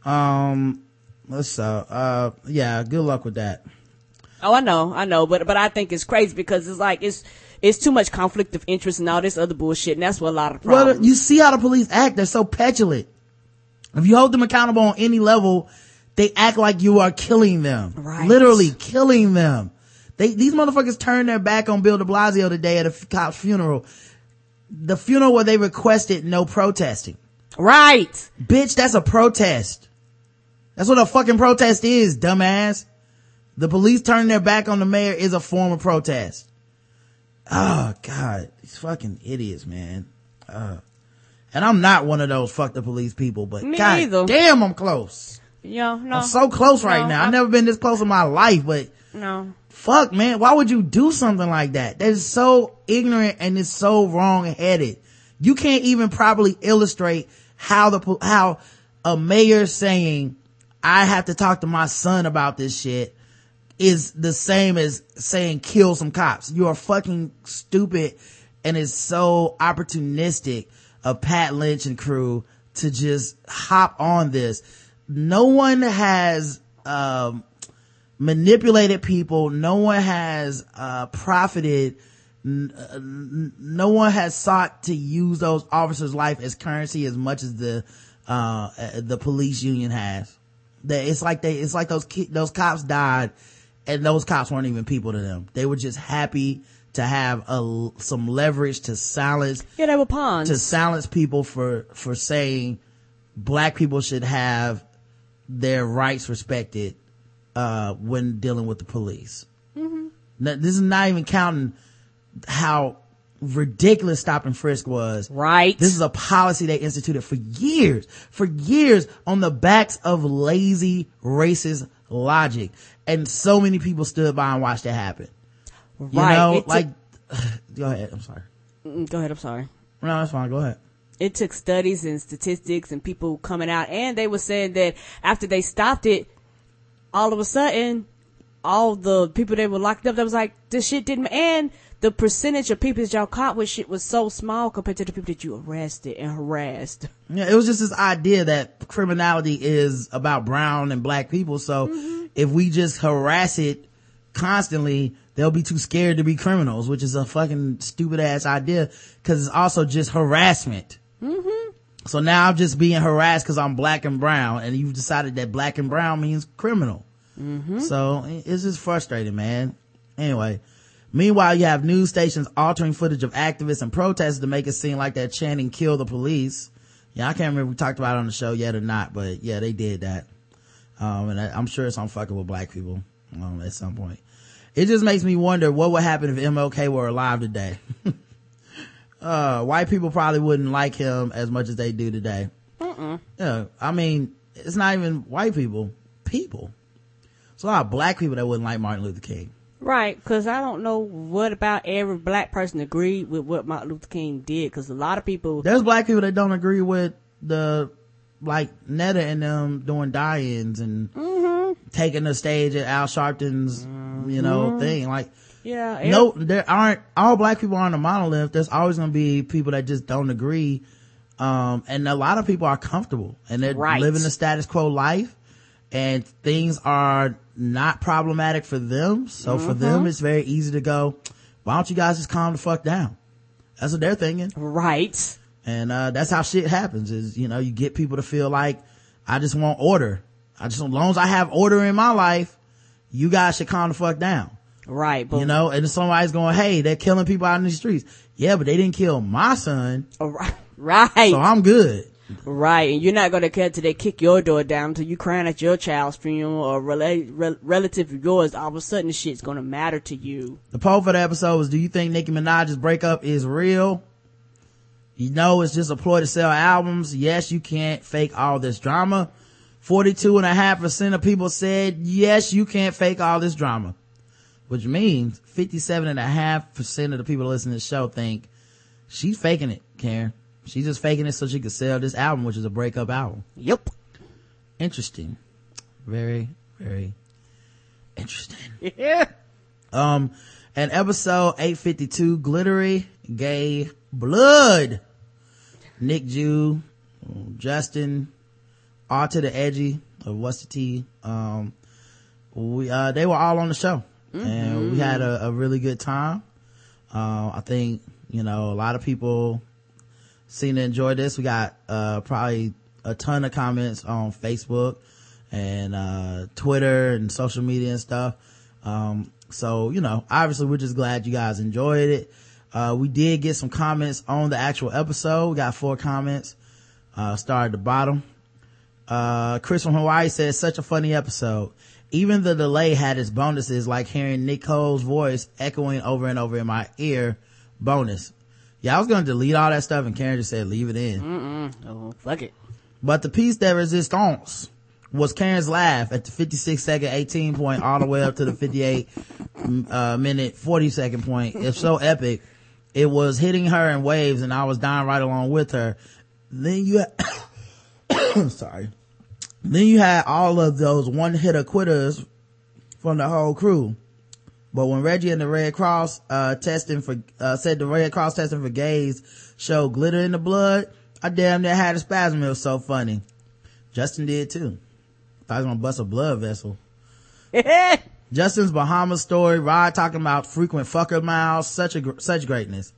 Speaker 2: Um, let's, uh, uh, yeah, good luck with that.
Speaker 3: Oh, I know, I know, but, but I think it's crazy because it's like, it's, it's too much conflict of interest and all this other bullshit and that's what a lot of the
Speaker 2: Well, you see how the police act. They're so petulant. If you hold them accountable on any level, they act like you are killing them.
Speaker 3: Right.
Speaker 2: Literally killing them. They, these motherfuckers turned their back on Bill de Blasio today at a f- cop's funeral. The funeral where they requested no protesting.
Speaker 3: right.
Speaker 2: Bitch, that's a protest. That's what a fucking protest is, dumbass. The police turning their back on the mayor is a form of protest. Oh god, these fucking idiots, man. Uh, and I'm not one of those fuck the police people, but
Speaker 3: Me
Speaker 2: god
Speaker 3: either.
Speaker 2: damn, I'm close.
Speaker 3: Yeah, no.
Speaker 2: I'm so close right
Speaker 3: No,
Speaker 2: now. I've never been this close in my life, but
Speaker 3: no.
Speaker 2: fuck man, why would you do something like that? That is so ignorant and it's so wrong headed. You can't even properly illustrate how the, how a mayor saying, I have to talk to my son about this shit is the same as saying kill some cops. You are fucking stupid and it's so opportunistic of Pat Lynch and crew to just hop on this. No one has, um, manipulated people. No one has, uh, profited. N- uh, n- no one has sought to use those officers' life as currency as much as the, uh, uh, the police union has. That it's like they, it's like those ki- those cops died and those cops weren't even people to them. They were just happy to have a, some leverage to silence
Speaker 3: Yeah, they were pawns.
Speaker 2: to silence people for for saying black people should have their rights respected uh when dealing with the police
Speaker 3: Mm-hmm.
Speaker 2: Now, this is not even counting how ridiculous stop and frisk was
Speaker 3: right.
Speaker 2: this is a policy they instituted for years, for years on the backs of lazy, racist logic. And so many people stood by and watched it happen. You
Speaker 3: right.
Speaker 2: know,
Speaker 3: It took-
Speaker 2: like, *sighs* go ahead. I'm sorry.
Speaker 3: Go ahead. I'm sorry.
Speaker 2: No, that's fine. Go ahead.
Speaker 3: It took studies and statistics and people coming out and they were saying that after they stopped it, all of a sudden, all the people that were locked up, that was like, this shit didn't, and the percentage of people that y'all caught with shit was so small compared to the people that you arrested and harassed.
Speaker 2: Yeah, it was just this idea that criminality is about brown and black people. So mm-hmm. if we just harass it constantly, they'll be too scared to be criminals, which is a fucking stupid ass idea because it's also just harassment. So now I'm just being harassed because I'm black and brown, and you've decided that black and brown means criminal. So it- it's just frustrating, man. Anyway, meanwhile, you have news stations altering footage of activists and protesters to make it seem like they're chanting "kill the police." Yeah, I can't remember if we talked about it on the show yet or not, but yeah, they did that. Um, and I, I'm sure it's on fucking with black people um, at some point. It just makes me wonder what would happen if MLK were alive today. *laughs* uh, white people probably wouldn't like him as much as they do today. Yeah, I mean, it's not even white people, people. It's a lot of black people that wouldn't like Martin Luther King.
Speaker 3: Right, cause I don't know what about every black person agreed with what Martin Luther King did, cause a lot of people,
Speaker 2: There's black people that don't agree with the, like, Netta and them doing die-ins and taking the stage at Al Sharpton's, you know, thing. Like,
Speaker 3: yeah,
Speaker 2: no, there aren't, all black people aren't a monolith. There's always going to be people that just don't agree. Um, and a lot of people are comfortable and they're
Speaker 3: Right.
Speaker 2: living the status quo life and things are not problematic for them. So for them, it's very easy to go, why don't you guys just calm the fuck down? That's what they're thinking.
Speaker 3: right,
Speaker 2: And, uh, that's how shit happens is, you know, you get people to feel like, I just want order. I just, as long as I have order in my life, you guys should calm the fuck down.
Speaker 3: Right, but
Speaker 2: You know, and somebody's going, hey, they're killing people out in the streets. Yeah, but they didn't kill my son, oh,
Speaker 3: right, *laughs* right.
Speaker 2: so I'm good.
Speaker 3: Right, and you're not gonna care till they kick your door down until you crying at your child's funeral or rela- rel- relative of yours. All of a sudden, shit's gonna matter to you.
Speaker 2: The poll for the episode was, do you think Nicki Minaj's breakup is real? You know, it's just a ploy to sell albums. Yes, you can't fake all this drama. 42.5% of people said, yes, you can't fake all this drama. Which means 57.5% of the people listening to the show think she's faking it, Karen. She's just faking it so she could sell this album, which is a breakup album.
Speaker 3: Yep.
Speaker 2: Interesting. Very, very interesting. *laughs*
Speaker 3: Yeah.
Speaker 2: Um, and episode 852, Glittery Gay Blood. Nick Jew, Justin, R to the Edgy of What's the T. Um, we, uh, they were all on the show and we had a, a really good time. Uh, I think, you know, a lot of people seem to enjoy this. We got, uh, probably a ton of comments on Facebook and, uh, Twitter and social media and stuff. Um, so, you know, obviously we're just glad you guys enjoyed it. Uh, we did get some comments on the actual episode. We got four comments. Uh, start at the bottom. Uh, Chris from Hawaii says, such a funny episode. Even the delay had its bonuses, like hearing Nicole's voice echoing over and over in my ear. Bonus. Yeah, I was gonna delete all that stuff and Karen just said leave it in. Mm.
Speaker 3: Oh, fuck it.
Speaker 2: But the piece de resistance was Karen's laugh at the 56 second 18 point all the way up to the 58 uh, minute 40 second point. It's so epic. It was hitting her in waves and I was dying right along with her. Then you had, *coughs* sorry. Then you had all of those one hitter quitters from the whole crew. But when Reggie and the Red Cross, uh, testing for, uh, said the Red Cross testing for gays showed glitter in the blood, I damn near had a spasm. It was so funny. Justin did too. Thought he was gonna bust a blood vessel. *laughs* Justin's Bahamas story, Rod talking about frequent fucker miles, such a, such greatness.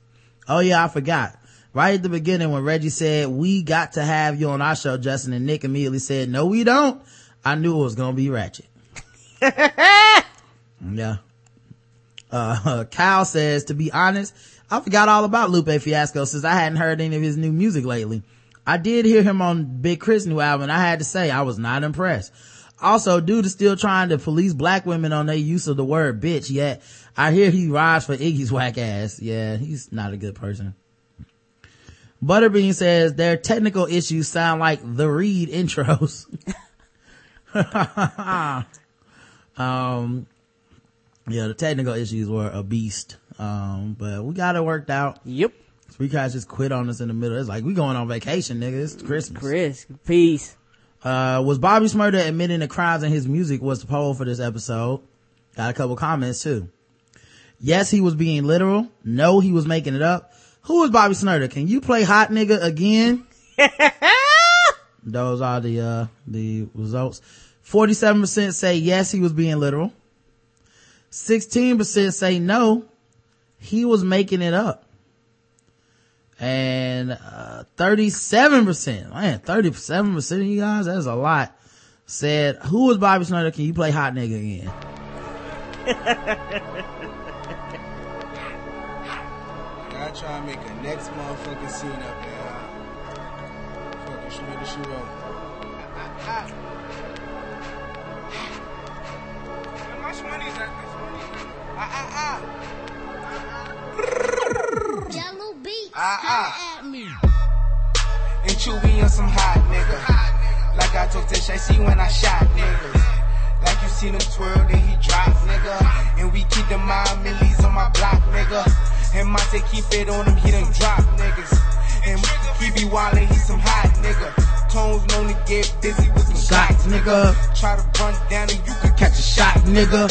Speaker 2: Oh yeah, I forgot. Right at the beginning when Reggie said, we got to have you on our show, Justin and Nick immediately said, no we don't. I knew it was gonna be ratchet. *laughs* yeah. Uh, Kyle says, to be honest, I forgot all about Lupe Fiasco since I hadn't heard any of his new music lately. I did hear him on Big K.R.I.T. new album and I had to say I was not impressed. Also, dude is still trying to police black women on their use of the word bitch, yet I hear he rides for Iggy's whack ass. Yeah, he's not a good person. Butterbean says their technical issues sound like the Reed intros. *laughs* um, yeah, the technical issues were a beast. Um, but we got it worked out.
Speaker 3: Yep.
Speaker 2: Three guys just quit on us in the middle. It's like we going on vacation, nigga. It's Christmas.
Speaker 3: Chris, peace.
Speaker 2: Uh, was Bobby Shmurda admitting the crimes in his music was the poll for this episode. Got a couple comments too. Yes, he was being literal. No, he was making it up. Who is Bobby Shmurda? Can you play hot nigga again? *laughs* Those are the, uh, the results. 47% say yes, he was being literal. 16% say no, he was making it up. And, uh, 37%, man, 37% of you guys, that's a lot, said, who is Bobby Shmurda? Can you play hot nigga again? *laughs*
Speaker 5: try to make a next motherfucking scene up there. Fucking shoot me the shoe up.
Speaker 6: How much money is that?
Speaker 5: Ah, ah,
Speaker 6: ah. Jahlil Beats. Ah, ah. At me.
Speaker 5: And Chewy on some hot nigga. Like I told Tish, I see when I shot niggas. Like you seen him twirl, then he drop, nigga. And we keep the mind millies on my block, nigga. And Monte keep it on him, he done drop niggas. And he be wildin', he some hot nigga. Tones known to get busy with some
Speaker 2: Shots, nigga.
Speaker 5: Try to run down and you could
Speaker 2: Catch a shot, nigga.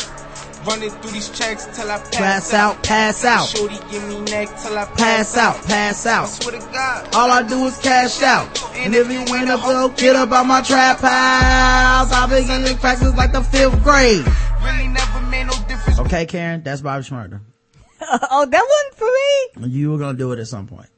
Speaker 5: Running through these checks till I pass,
Speaker 2: Pass out, pass out.
Speaker 5: Shorty give me neck till I
Speaker 2: Pass out, pass
Speaker 5: I
Speaker 2: out.
Speaker 5: swear to God.
Speaker 2: All I do is cash out. And if you win up, so get up on my trap house. I've been getting practice like the fifth grade.
Speaker 5: Really never made no difference.
Speaker 2: Okay, Karen, that's Bobby Shmurda. *laughs*
Speaker 3: oh, that wasn't for me.
Speaker 2: You were gonna do it at some point.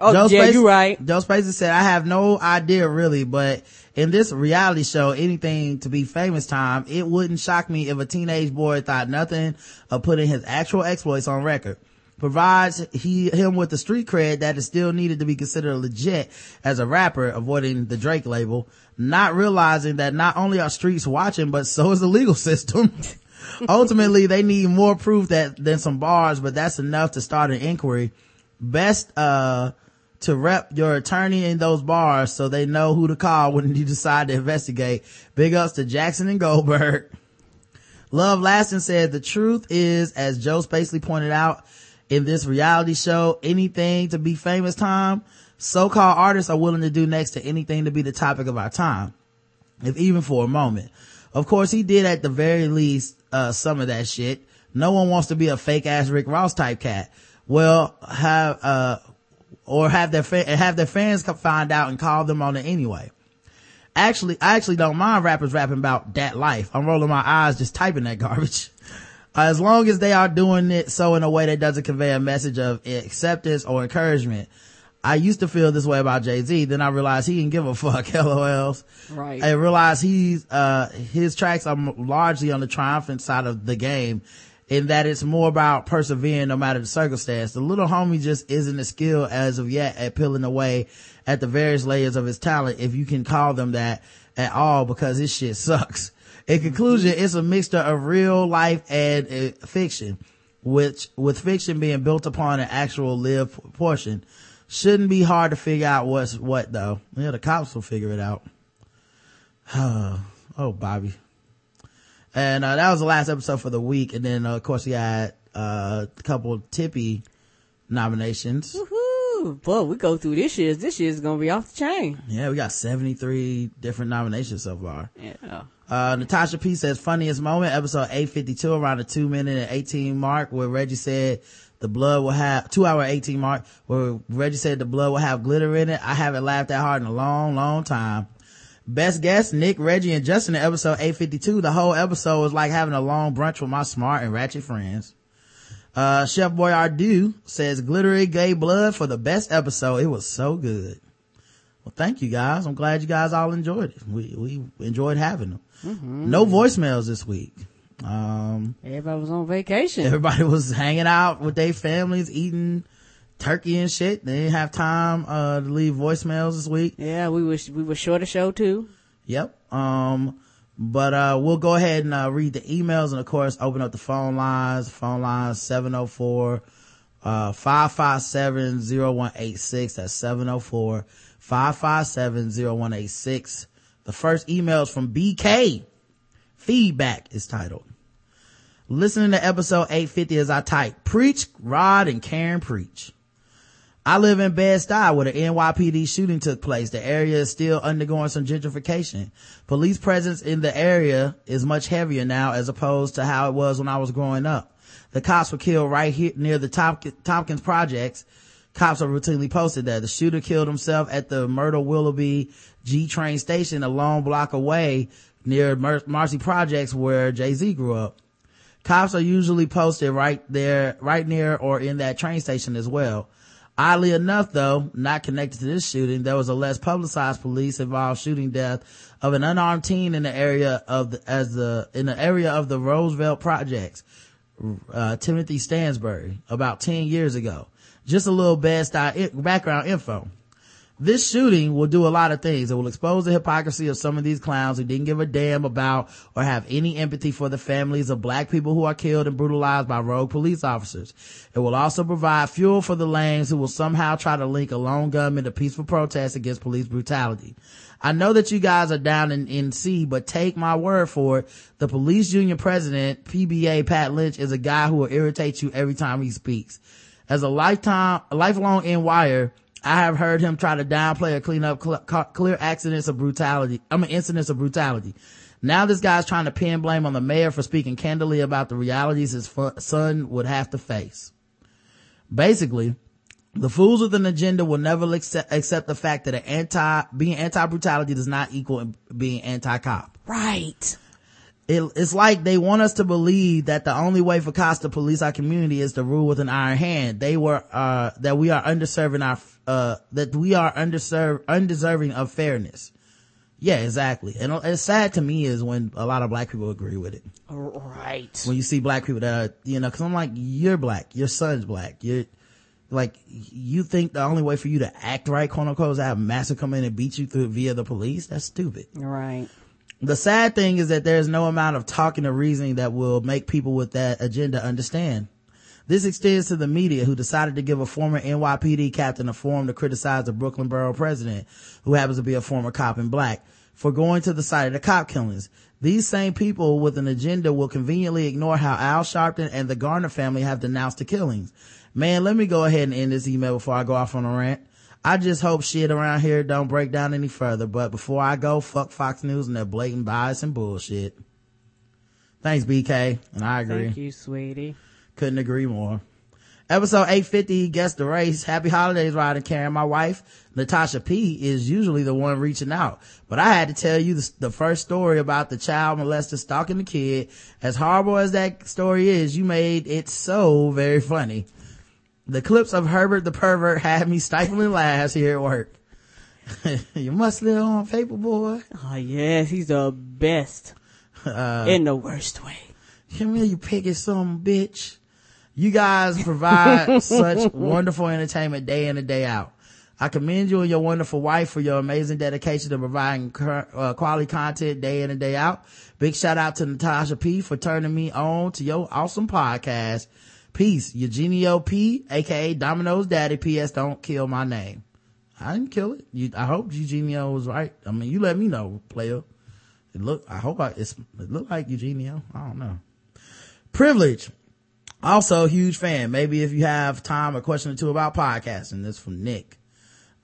Speaker 3: Oh, yeah,
Speaker 2: Space-
Speaker 3: you're right.
Speaker 2: Joe Spacey said, I have no idea really, but in this reality show, anything to be famous time, it wouldn't shock me if a teenage boy thought nothing of putting his actual exploits on record. Provides he, him with the street cred that is still needed to be considered legit as a rapper, avoiding the Drake label, not realizing that not only are streets watching, but so is the legal *laughs* system. *laughs* Ultimately, they need more proof that than some bars, but that's enough to start an inquiry. Best, uh, to rep your attorney in those bars so they know who to call when you decide to investigate. Big ups to Jackson and Goldberg. Love Lasting said the truth is, as Joe Spacely pointed out in this reality show, anything to be famous time, so-called artists are willing to do next to anything to be the topic of our time, if even for a moment. Of course, he did at the very least, uh, some of that shit. No one wants to be a fake ass Rick Ross type cat. Well, have, uh, or have their, fa- have their fans find out and call them on it anyway. Actually, I actually don't mind rappers rapping about that life. I'm rolling my eyes just typing that garbage. *laughs* as long as they are doing it so in a way that doesn't convey a message of acceptance or encouragement. I used to feel this way about Jay-Z. Then I realized he didn't give a *laughs* fuck. LOLs.
Speaker 3: Right.
Speaker 2: I realized he's, uh, his tracks are largely on the triumphant side of the game in that it's more about persevering no matter the circumstance. The little homie just isn't as skilled as of yet at peeling away at the various layers of his talent, if you can call them that at all, because his shit sucks. In conclusion, it's a mixture of real life and uh, fiction, which, with fiction being built upon an actual live portion. Shouldn't be hard to figure out what's what though. Yeah, the cops will figure it out. *sighs* oh, Bobby. And, uh, that was the last episode for the week. And then, uh, of course, we had, uh, a couple Tippy nominations.
Speaker 3: Woohoo! Boy, we go through this year's. This year's gonna be off the chain.
Speaker 2: Yeah, we got 73 different nominations so far.
Speaker 3: Yeah.
Speaker 2: Uh, Natasha P says funniest moment, episode 852, around the two minute and 18 mark, where Reggie said the blood will have, two hour 18 mark, where Reggie said the blood will have glitter in it. I haven't laughed that hard in a long, long time. Best guest, Nick, Reggie, and Justin in episode 852. The whole episode was like having a long brunch with my smart and ratchet friends. Uh, Chef Boyardee says glittery gay blood for the best episode. It was so good. Well, thank you guys. I'm glad you guys all enjoyed it. We, we enjoyed having them. No voicemails this week. Um,
Speaker 3: Everybody was on vacation.
Speaker 2: everybody *laughs* was hanging out with their families, eating turkey and shit. They didn't have time, uh, to leave voicemails this week.
Speaker 3: yeah, we was we were short a show too.
Speaker 2: Yep. Um, but, uh, we'll go ahead and, uh, read the emails and of course open up the phone lines. Phone lines 704, uh, 557-0186. That's 704 557-0186. The first email is from BK. Feedback is titled. Listening to episode 850 as I type, preach, Rod and Karen preach. I live in Bed-Stuy where the NYPD shooting took place. The area is still undergoing some gentrification. Police presence in the area is much heavier now as opposed to how it was when I was growing up. The cops were killed right here near the Tompkins projects. Cops are routinely posted there. The shooter killed himself at the Myrtle Willoughby G train station a long block away near Marcy Projects where Jay-Z grew up. Cops are usually posted right there, right near or in that train station as well. Oddly enough though, not connected to this shooting, there was a less publicized police involved shooting death of an unarmed teen in the area of the, as the, in the area of the Roosevelt projects, uh, Timothy Stansbury about 10 years ago. Just a little best background info. This shooting will do a lot of things. It will expose the hypocrisy of some of these clowns who didn't give a damn about or have any empathy for the families of black people who are killed and brutalized by rogue police officers. It will also provide fuel for the lames who will somehow try to link a lone gunman to peaceful protests against police brutality. I know that you guys are down in NC, but take my word for it. The police union president, PBA Pat Lynch, is a guy who will irritate you every time he speaks. As a lifetime, a lifelong wire, I have heard him try to downplay or clean up cl- clear accidents of brutality. I mean, incidents of brutality. Now this guy's trying to pin blame on the mayor for speaking candidly about the realities his fu- son would have to face. Basically, the fools with an agenda will never accept, accept the fact that an anti, being anti-brutality does not equal being anti-cop.
Speaker 3: Right.
Speaker 2: It, it's like they want us to believe that the only way for cops to police our community is to rule with an iron hand. They were, uh, that we are underserving our, uh, that we are underserved, undeserving of fairness. Yeah, exactly. And it's sad to me is when a lot of black people agree with it.
Speaker 3: Right.
Speaker 2: When you see black people that are, you know, cause I'm like, you're black, your son's black, you're, like, you think the only way for you to act right, quote unquote, is to have massa come in and beat you through via the police? That's stupid.
Speaker 3: Right.
Speaker 2: The sad thing is that there's no amount of talking or reasoning that will make people with that agenda understand. This extends to the media who decided to give a former NYPD captain a forum to criticize the Brooklyn borough president, who happens to be a former cop in black, for going to the site of the cop killings. These same people with an agenda will conveniently ignore how Al Sharpton and the Garner family have denounced the killings. Man, let me go ahead and end this email before I go off on a rant. I just hope shit around here don't break down any further, but before I go, fuck Fox News and their blatant bias and bullshit. Thanks, BK. And I agree.
Speaker 3: Thank you, sweetie.
Speaker 2: Couldn't agree more. Episode 850, Guess the Race. Happy holidays, and Karen. My wife, Natasha P, is usually the one reaching out. But I had to tell you the, the first story about the child molester stalking the kid. As horrible as that story is, you made it so very funny. The clips of Herbert the pervert had me stifling laughs here at work. *laughs* you must live on paper, boy.
Speaker 3: Oh yes, he's the best.
Speaker 2: Uh,
Speaker 3: in the worst way.
Speaker 2: Come here, you piggy some bitch. You guys provide *laughs* such wonderful entertainment day in and day out. I commend you and your wonderful wife for your amazing dedication to providing cur- uh, quality content day in and day out. Big shout out to Natasha P for turning me on to your awesome podcast. Peace, Eugenio P, aka Domino's Daddy. P.S. Don't kill my name. I didn't kill it. You, I hope Eugenio was right. I mean, you let me know, player. It look, I hope I, it's, it looked like Eugenio. I don't know. Privilege. Also, huge fan. Maybe if you have time, a question or two about podcasting. This from Nick.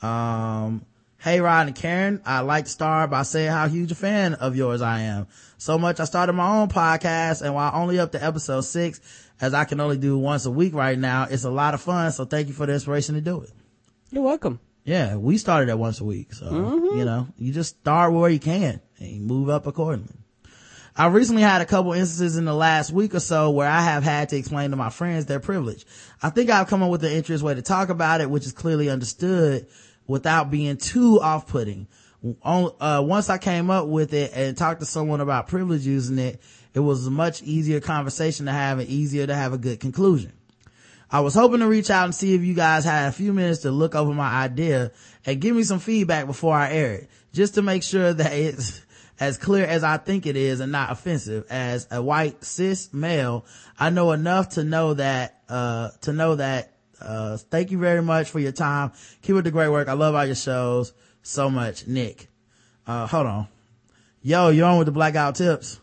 Speaker 2: Um, hey Rod and Karen, I'd like to start by saying how huge a fan of yours I am. So much I started my own podcast and while only up to episode six, as I can only do once a week right now, it's a lot of fun. So thank you for the inspiration to do it.
Speaker 3: You're welcome.
Speaker 2: Yeah, we started at once a week. So, you know, you just start where you can and you move up accordingly. I recently had a couple instances in the last week or so where I have had to explain to my friends their privilege. I think I've come up with an interesting way to talk about it, which is clearly understood without being too off-putting. Uh, once I came up with it and talked to someone about privilege using it, it was a much easier conversation to have and easier to have a good conclusion. I was hoping to reach out and see if you guys had a few minutes to look over my idea and give me some feedback before I air it, just to make sure that it's as clear as I think it is and not offensive. As a white cis male, I know enough to know that, uh, to know that, uh, thank you very much for your time. Keep up the great work. I love all your shows so much. Nick. Uh, hold on. Yo, you're on with the Black Guy Who Tips.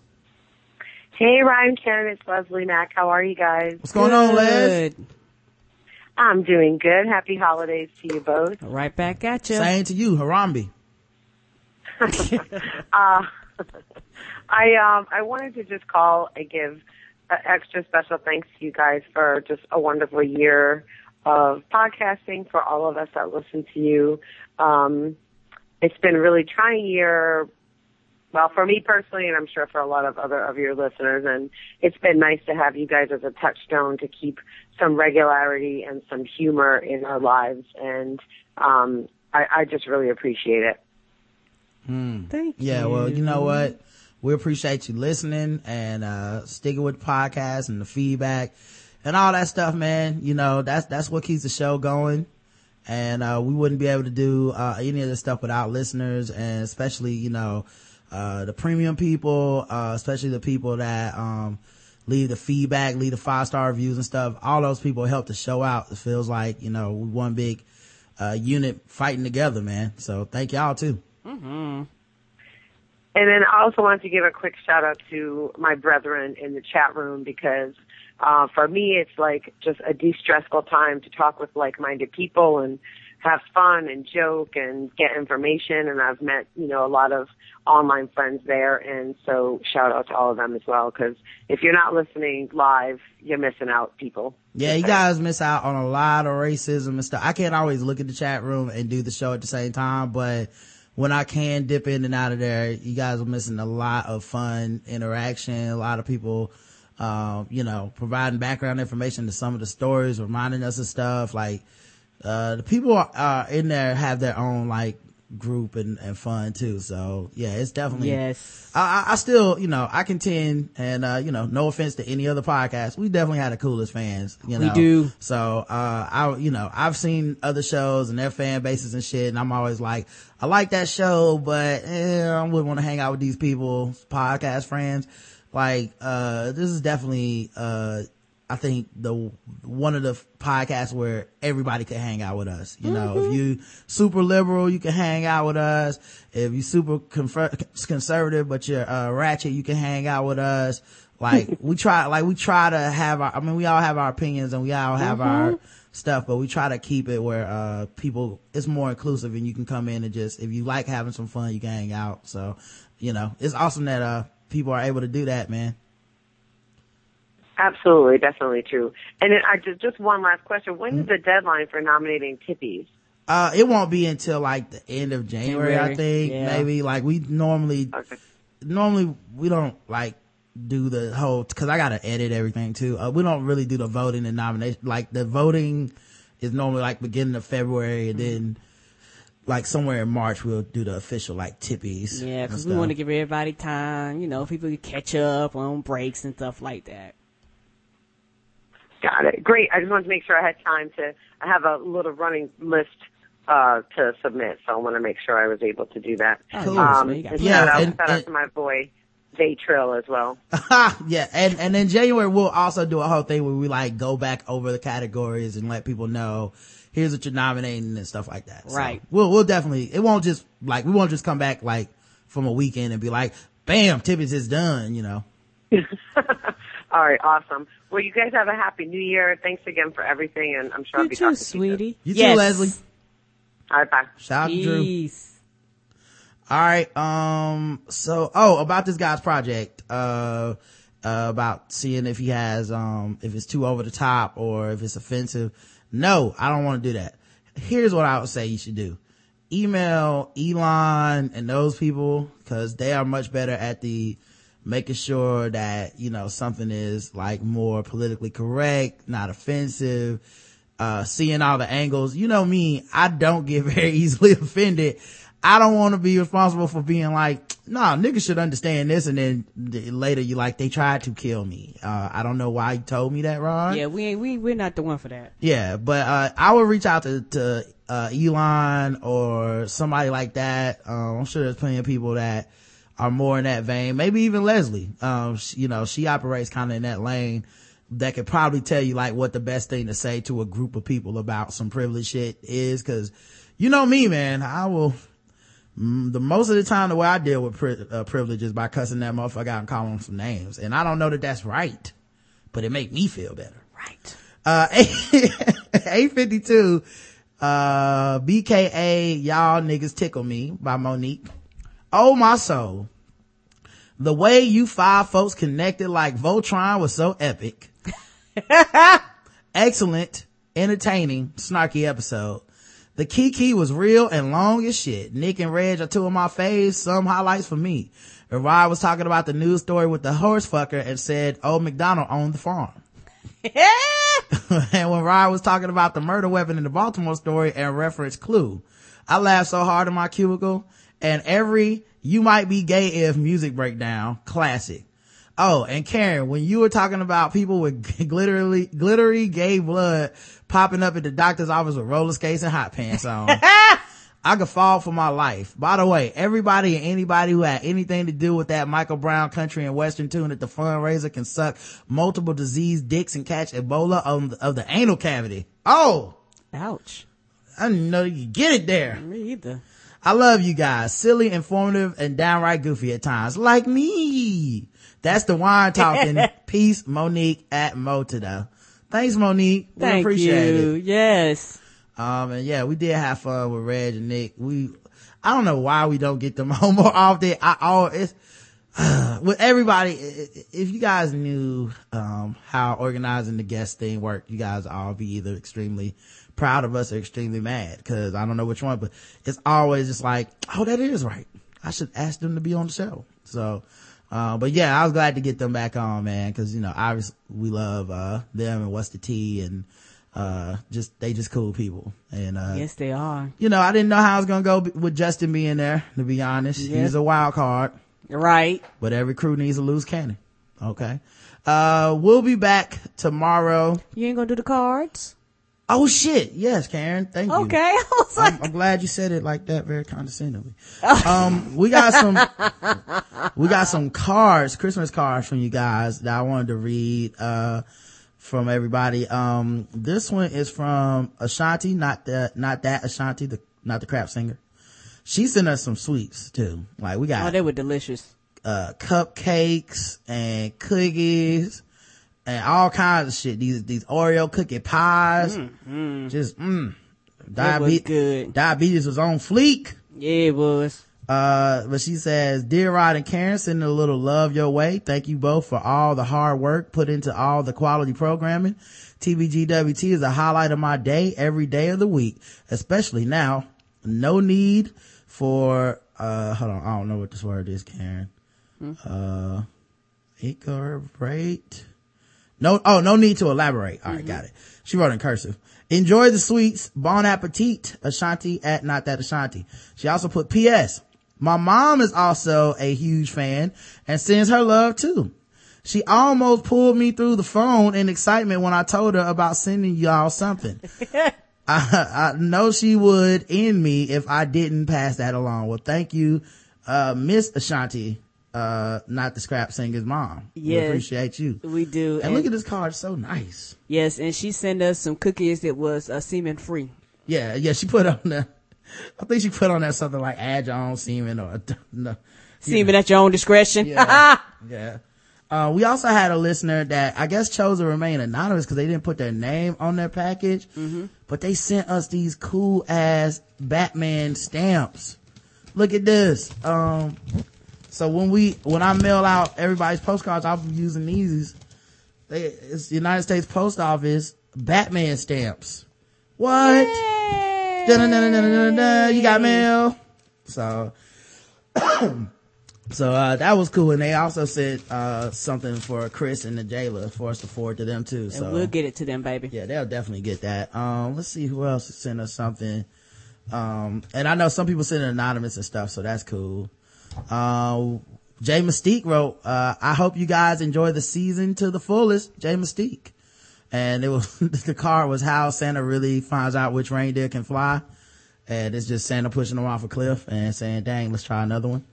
Speaker 6: Hey, Ryan, Karen, it's Leslie Mac. How are you guys?
Speaker 2: What's going on, Les?
Speaker 6: I'm doing good. Happy holidays to you both.
Speaker 3: Right back at you.
Speaker 2: Same to you, Harambe. *laughs*
Speaker 6: Uh, I um I wanted to just call and give extra special thanks to you guys for just a wonderful year of podcasting for all of us that listen to you. Um, it's been a really trying year. Well, for me personally, and I'm sure for a lot of other of your listeners, and it's been nice to have you guys as a touchstone to keep some regularity and some humor in our lives, and um, I, I just really appreciate it.
Speaker 3: Thank you.
Speaker 2: Yeah, well, you know what? We appreciate you listening and uh sticking with the podcast and the feedback and all that stuff, man. You know, that's that's what keeps the show going. And uh we wouldn't be able to do uh any of this stuff without listeners and especially, you know, uh the premium people, uh especially the people that um leave the feedback, leave the five star reviews and stuff. All those people help the show out. It feels like, you know, we one big uh unit fighting together, man. So thank y'all too.
Speaker 6: And then I also wanted to give a quick shout out to my brethren in the chat room because uh, for me it's like just a de-stressful time to talk with like-minded people and have fun and joke and get information. And I've met you know a lot of online friends there, and so shout out to all of them as well because if you're not listening live, you're missing out, people.
Speaker 2: Yeah, you guys miss out on a lot of racism and stuff. I can't always look at the chat room and do the show at the same time, but when I can dip in and out of there, you guys are missing a lot of fun interaction, a lot of people, um, you know, providing background information to some of the stories, reminding us of stuff. Like, uh, the people are, are in there have their own like group and, and fun too. So yeah, it's definitely,
Speaker 3: Yes.
Speaker 2: I, I- I still, you know, I contend and, uh, you know, no offense to any other podcast. We definitely had the coolest fans, you know.
Speaker 3: We do.
Speaker 2: So, uh, I, you know, I've seen other shows and their fan bases and shit, and I'm always like, I like that show, but eh, I wouldn't want to hang out with these people, podcast friends. Like, uh, this is definitely, uh, I think the one of the podcasts where everybody could hang out with us. You know, if you super liberal, you can hang out with us. If you super confer- conservative, but you're uh, ratchet, you can hang out with us. Like *laughs* we try, like we try to have our. I mean, we all have our opinions and we all have our stuff, but we try to keep it where uh people it's more inclusive and you can come in and just if you like having some fun, you can hang out. So, you know, it's awesome that uh people are able to do that, man.
Speaker 6: Absolutely, definitely true. And then I just just one last question: When is the deadline for nominating Tippies?
Speaker 2: Uh, it won't be until like the end of January, I think.
Speaker 3: yeah.
Speaker 2: Maybe like we normally,
Speaker 6: Okay.
Speaker 2: normally we don't like do the whole, cause I gotta edit everything too. Uh, we don't really do the voting and nomination. Like the voting is normally like beginning of February and then like somewhere in March we'll do the official like tippies.
Speaker 3: Yeah, because we want to give everybody time. You know, people can catch up on breaks and stuff like that.
Speaker 6: Got it. Great. I just wanted to make sure I had time to. I have a little running list uh, to submit, so I want to make sure I was able to do that.
Speaker 3: Cool.
Speaker 6: Um,
Speaker 3: So you got
Speaker 6: and
Speaker 2: Yeah,
Speaker 6: shout out,
Speaker 2: and-
Speaker 6: shout out
Speaker 2: and-
Speaker 6: to my boy Day Trill as well. *laughs*
Speaker 2: yeah, and and in January we'll also do a whole thing where we like go back over the categories and let people know here's what you're nominating and stuff like that. So
Speaker 3: Right.
Speaker 2: we'll we'll definitely it won't just like we won't just come back like from a weekend and be like, bam, Tippies is done. You know. *laughs*
Speaker 6: All right, awesome. Well, you guys have a happy New Year. Thanks again for everything, and I'm sure I'll
Speaker 3: You
Speaker 6: be
Speaker 3: too,
Speaker 6: talking to you. soon.
Speaker 3: sweetie.
Speaker 2: You too, Leslie.
Speaker 6: All right, bye.
Speaker 2: Shout out to Drew.
Speaker 3: Peace.
Speaker 2: All right. Um, so, oh, about this guy's project, uh, uh, about seeing if he has, um, if it's too over the top or if it's offensive. No, I don't want to do that. Here's what I would say you should do. Email Elon and those people because they are much better at the making sure that, you know, something is like more politically correct, not offensive, uh, seeing all the angles. You know me, I don't get *laughs* very easily offended. I don't want to be responsible for being like, nah, niggas should understand this. And then th- later you like, they tried to kill me. Uh, I don't know why you told me that, Ron.
Speaker 3: Yeah, we ain't we we're not the one for that.
Speaker 2: Yeah, but uh, I would reach out to, to uh, Elon or somebody like that. Um, I'm sure there's plenty of people that are more in that vein. Maybe even Leslie. Um, she, you know, she operates kind of in that lane that could probably tell you like what the best thing to say to a group of people about some privilege shit is. Cause you know me, man, I will, mm, the most of the time the way I deal with pri- uh, privilege is by cussing that motherfucker out and calling them some names. And I don't know that that's right, but it make me feel better.
Speaker 3: Right.
Speaker 2: Uh, *laughs* 852, uh, BKA, y'all niggas tickle me by Monique. Oh my soul. The way you five folks connected like Voltron was so epic. *laughs* Excellent, entertaining, snarky episode. The Kiki was real and long as shit. Nick and Reg are two of my faves. Some highlights for me. And Rod was talking about the news story with the horse fucker and said, oh, McDonald owned the farm. *laughs* *laughs* and when Ryan was talking about the murder weapon in the Baltimore story and referenced Clue, I laughed so hard in my cubicle and every you might be gay if music breakdown, classic. Oh, and Karen, when you were talking about people with *laughs* glittery, glittery gay blood popping up at the doctor's office with roller skates and hot pants on. *laughs* I could fall for my life. By the way, everybody and anybody who had anything to do with that Michael Brown country and western tune at the fundraiser can suck multiple disease dicks and catch Ebola of the, of the anal cavity. Oh,
Speaker 3: Ouch.
Speaker 2: I didn't know you could get it there.
Speaker 3: Me either.
Speaker 2: I love you guys. Silly, informative, and downright goofy at times. Like me. That's the wine talking. *laughs* Peace, Monique at Motada. Thanks, Monique. We
Speaker 3: Thank
Speaker 2: appreciate
Speaker 3: you.
Speaker 2: it.
Speaker 3: Yes.
Speaker 2: Um, and yeah, we did have fun with Reg and Nick. We, I don't know why we don't get them *laughs* home more often. I always, *sighs* with everybody, if you guys knew, um, how organizing the guest thing worked, you guys all be either extremely proud of us or extremely mad. Cause I don't know which one, but it's always just like, oh, that is right. I should ask them to be on the show. So, uh, but yeah, I was glad to get them back on, man. Cause, you know, obviously we love, uh, them and what's the tea and, uh, just, they just cool people. And, uh,
Speaker 3: Yes, they are.
Speaker 2: you know, I didn't know how I was going to go with Justin being there, to be honest.
Speaker 3: Yeah.
Speaker 2: He's a wild card,
Speaker 3: Right.
Speaker 2: but every crew needs a loose cannon. Okay. Uh, we'll be back tomorrow.
Speaker 3: You ain't gonna do the cards?
Speaker 2: Oh shit. Yes, Karen. Thank you.
Speaker 3: Okay. *laughs* I was like,
Speaker 2: I'm, I'm glad you said it like that very condescendingly. *laughs* um, we got some, we got some cards, Christmas cards from you guys that I wanted to read, uh, from everybody. Um, this one is from Ashanti, not that, not that Ashanti, the, not the crap singer. She sent us some sweets too. Like we got.
Speaker 3: oh, they were delicious.
Speaker 2: uh, cupcakes and cookies and all kinds of shit. These, these Oreo cookie pies. Just, mm.
Speaker 3: That was
Speaker 2: Diabetes, diabetes was on fleek.
Speaker 3: Yeah, it was.
Speaker 2: Uh, but she says, Dear Rod and Karen, sending a little love your way. Thank you both for all the hard work put into all the quality programming. TBGWT is a highlight of my day every day of the week, especially now. No need for, uh, hold on. I don't know what this word is, Karen. Uh, incorporate. No, oh, no need to elaborate. All right, got it. She wrote in cursive. Enjoy the sweets. Bon appetit. Ashanti at not that Ashanti. She also put P.S. My mom is also a huge fan and sends her love too. She almost pulled me through the phone in excitement when I told her about sending y'all something. *laughs* I, I know she would end me if I didn't pass that along. Well, thank you, uh, Miss Ashanti, uh, not the scrap singer's mom. We
Speaker 3: Yes.
Speaker 2: appreciate you.
Speaker 3: We do.
Speaker 2: And look at this card, so nice.
Speaker 3: Yes, and she sent us some cookies that was uh, semen free.
Speaker 2: Yeah, yeah, she put on there. I think she put on that something like add your own semen or, *laughs* no.
Speaker 3: Semen at your own discretion.
Speaker 2: Yeah. *laughs* yeah. Uh, we also had a listener that I guess chose to remain anonymous because they didn't put their name on their package, but they sent us these cool ass Batman stamps. Look at this. Um, so when we, when I mail out everybody's postcards, I'll be using these. They, it's the United States Post Office Batman stamps. What? You got mail. So, *coughs* so, uh, that was cool. And they also said, uh, something for Chris and the jailer for us to forward to them too. So
Speaker 3: And we'll get it to them, baby.
Speaker 2: yeah, they'll definitely get that. Um, let's see who else sent us something. Um, and I know some people send it anonymous and stuff, so that's cool. Uh, Jay Mystique wrote, uh, I hope you guys enjoy the season to the fullest. Jay Mystique. And it was, *laughs* the card was how Santa really finds out which reindeer can fly. And it's just Santa pushing them off a cliff and saying, dang, let's try another one.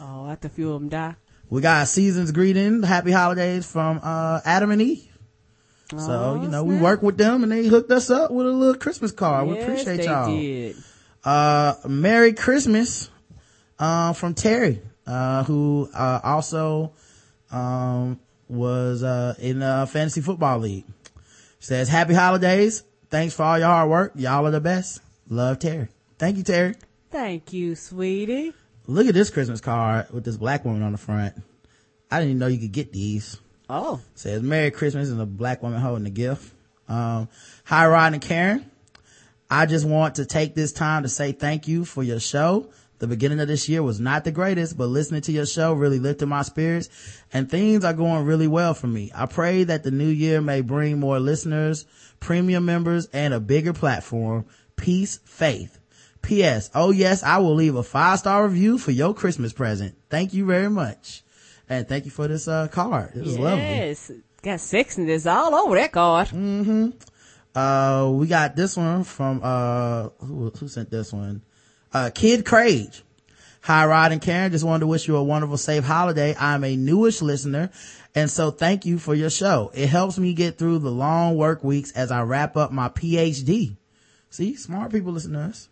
Speaker 3: Oh, after a few of them die.
Speaker 2: We got season's greeting, happy holidays from, uh, Adam and Eve. So,
Speaker 3: Oh,
Speaker 2: you know, we
Speaker 3: snap.
Speaker 2: worked with them and they hooked us up with a little Christmas card. we appreciate y'all.
Speaker 3: did.
Speaker 2: Uh, Merry Christmas, uh, from Terry, uh, who, uh, also, um, was, uh, in a fantasy football league. Says, happy holidays. Thanks for all your hard work. Y'all are the best. Love Terry. Thank you, Terry.
Speaker 3: Thank you, sweetie.
Speaker 2: Look at this Christmas card with this black woman on the front. I didn't even know you could get these.
Speaker 3: Oh,
Speaker 2: says Merry Christmas and a black woman holding a gift. Um, hi Rod and Karen. I just want to take this time to say thank you for your show. The beginning of this year was not the greatest, but listening to your show really lifted my spirits and things are going really well for me. I pray that the new year may bring more listeners, premium members, and a bigger platform. Peace, faith. P.S. Oh yes, I will leave a five star review for your Christmas present. Thank you very much. And thank you for this, uh, card. It was lovely.
Speaker 3: yes. Got sexiness all over that card. Mm-hmm.
Speaker 2: Uh, we got this one from, uh, who, who sent this one? Uh, Kid Crage. Hi, Rod and Karen. Just wanted to wish you a wonderful, safe holiday. I'm a newish listener. And so thank you for your show. It helps me get through the long work weeks as I wrap up my PhD. See, smart people listen to us.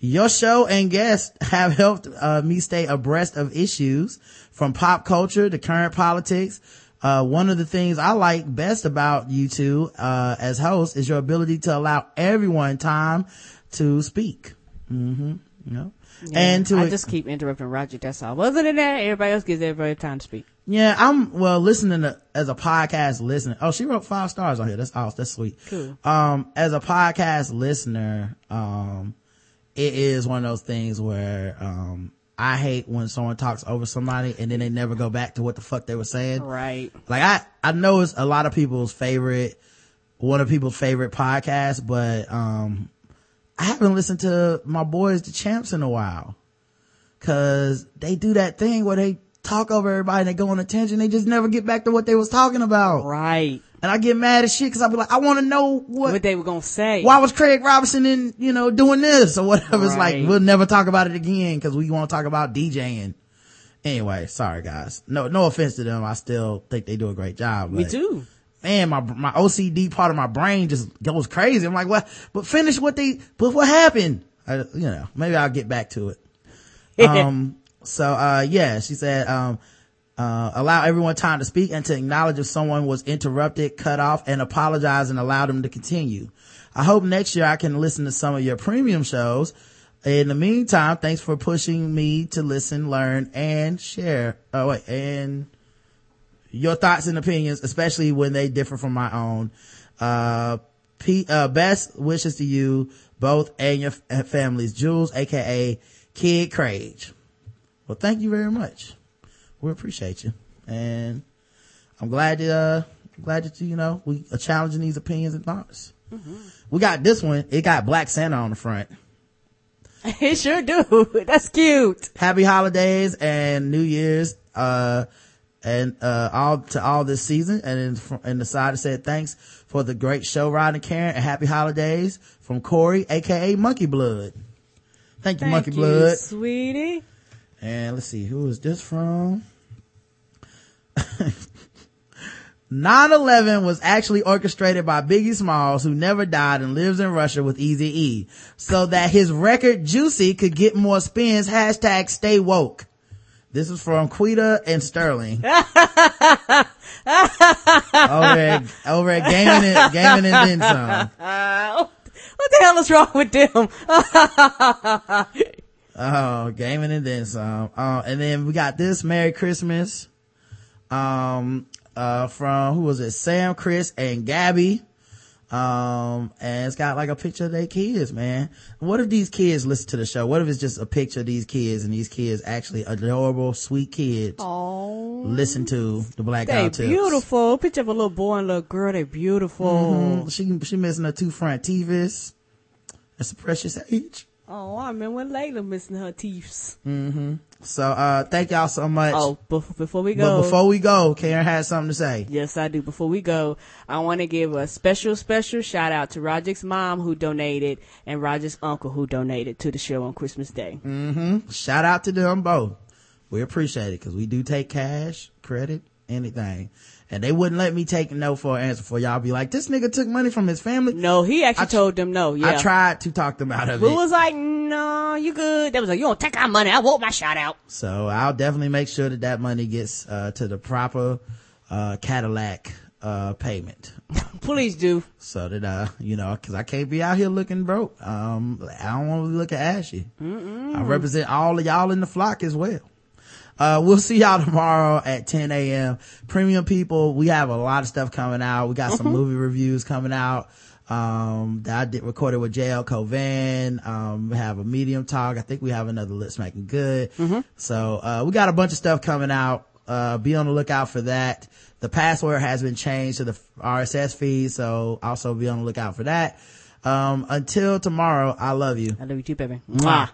Speaker 2: Your show and guests have helped uh, me stay abreast of issues from pop culture to current politics. Uh, one of the things I like best about you two uh, as hosts is your ability to allow everyone time to speak. Mm-hmm. You know? And to
Speaker 3: I just keep interrupting Roger. That's all. Other than that, everybody else gives everybody time to speak.
Speaker 2: Yeah, I'm well listening to as a podcast listener. Oh, she wrote five stars on here. That's awesome. That's sweet.
Speaker 3: Cool.
Speaker 2: Um, as a podcast listener, um, it is one of those things where um I hate when someone talks over somebody and then they never go back to what the fuck they were saying.
Speaker 3: Right.
Speaker 2: Like I, I know it's a lot of people's favorite, one of people's favorite podcasts, but, um, I haven't listened to my boys, the champs in a while. Cause they do that thing where they talk over everybody and they go on a tangent. They just never get back to what they was talking about.
Speaker 3: Right.
Speaker 2: And I get mad as shit cause I be like, I want to know
Speaker 3: What
Speaker 2: what,
Speaker 3: they were gonna say.
Speaker 2: why was Craig Robinson in, you know, doing this or whatever. It's like, we'll never talk about it again cause we want to talk about DJing. Anyway, sorry guys. No, no offense to them. I still think they do a great job.
Speaker 3: Me
Speaker 2: but-
Speaker 3: too.
Speaker 2: Man, my my OCD part of my brain just goes crazy. I'm like, what? But finish what they. But what happened? I, you know, maybe I'll get back to it. *laughs* Um. so, uh, yeah, she said, um, uh, allow everyone time to speak and to acknowledge if someone was interrupted, cut off, and apologize and allow them to continue. I hope next year I can listen to some of your premium shows. In the meantime, thanks for pushing me to listen, learn, and share. Oh wait, and your thoughts and opinions, especially when they differ from my own. Uh, P, uh, best wishes to you both and your f- families. Jules, aka Kid Crage. Well, thank you very much. We appreciate you. And I'm glad that, uh, glad that you, you know, we are challenging these opinions and thoughts. We got this one. It got Black Santa on the front. *laughs*
Speaker 3: It sure do. *laughs* That's cute.
Speaker 2: happy holidays and New Year's, uh, and, uh, all to all this season. And in the side said, thanks for the great show, Rod and Karen, and happy holidays from Corey, aka Monkey Blood. Thank you,
Speaker 3: Thank
Speaker 2: Monkey
Speaker 3: you,
Speaker 2: Blood.
Speaker 3: sweetie.
Speaker 2: And let's see, who is this from? *laughs* 9-11 was actually orchestrated by Biggie Smalls, who never died and lives in Russia with Easy E, so that his record Juicy could get more spins. Hashtag stay woke. This is from Quita and Sterling. *laughs* over at, over at Gaming and, Gaming and Then Some. *laughs*
Speaker 3: What the hell is wrong with them? *laughs*
Speaker 2: Oh, gaming and then some. Uh, and then we got this Merry Christmas. Um, uh, from who was it? Sam, Chris, and Gabby. Um, and it's got like a picture of their kids, man. What if these kids listen to the show? What if it's just a picture of these kids and these kids actually adorable, sweet kids
Speaker 3: Oh,
Speaker 2: listen to the Black
Speaker 3: they
Speaker 2: Out Tips?
Speaker 3: beautiful. Picture of a little boy and little girl. They're beautiful.
Speaker 2: Mhm. She, she missing her two front teeth. It's a precious age.
Speaker 3: Oh, I remember Layla missing her teeth.
Speaker 2: So, uh, thank y'all so much.
Speaker 3: Oh, bef- before we go.
Speaker 2: but before we go, Karen has something to say.
Speaker 3: Yes, I do. Before we go, I want to give a special, special shout out to Roger's mom who donated and Roger's uncle who donated to the show on Christmas Day. Mm-hmm.
Speaker 2: Shout out to them both. We appreciate it because we do take cash, credit, anything. And they wouldn't let me take no for an answer for y'all. Be like, this nigga took money from his family.
Speaker 3: No, he actually
Speaker 2: tr-
Speaker 3: told them no. Yeah.
Speaker 2: I tried to talk them out of
Speaker 3: We
Speaker 2: it.
Speaker 3: was like, no, you good. They was like, you don't take our money. I want my shout out.
Speaker 2: So I'll definitely make sure that that money gets, uh, to the proper, uh, Cadillac, uh, payment. *laughs*
Speaker 3: Please do.
Speaker 2: So that, uh, you know, cause I can't be out here looking broke. Um, I don't want to be looking ashy. I represent all of y'all in the flock as well. Uh, we'll see y'all tomorrow at 10 a.m. Premium people, we have a lot of stuff coming out. We got some movie reviews coming out. Um, that I did recorded with JL Cauvin. Um, we have a medium talk. I think we have another lip smacking good. So, uh, we got a bunch of stuff coming out. Uh, be on the lookout for that. The password has been changed to the RSS feed. So also be on the lookout for that. Um, until tomorrow, I love you.
Speaker 3: I love you too, baby.
Speaker 2: Mwah.
Speaker 3: Mwah.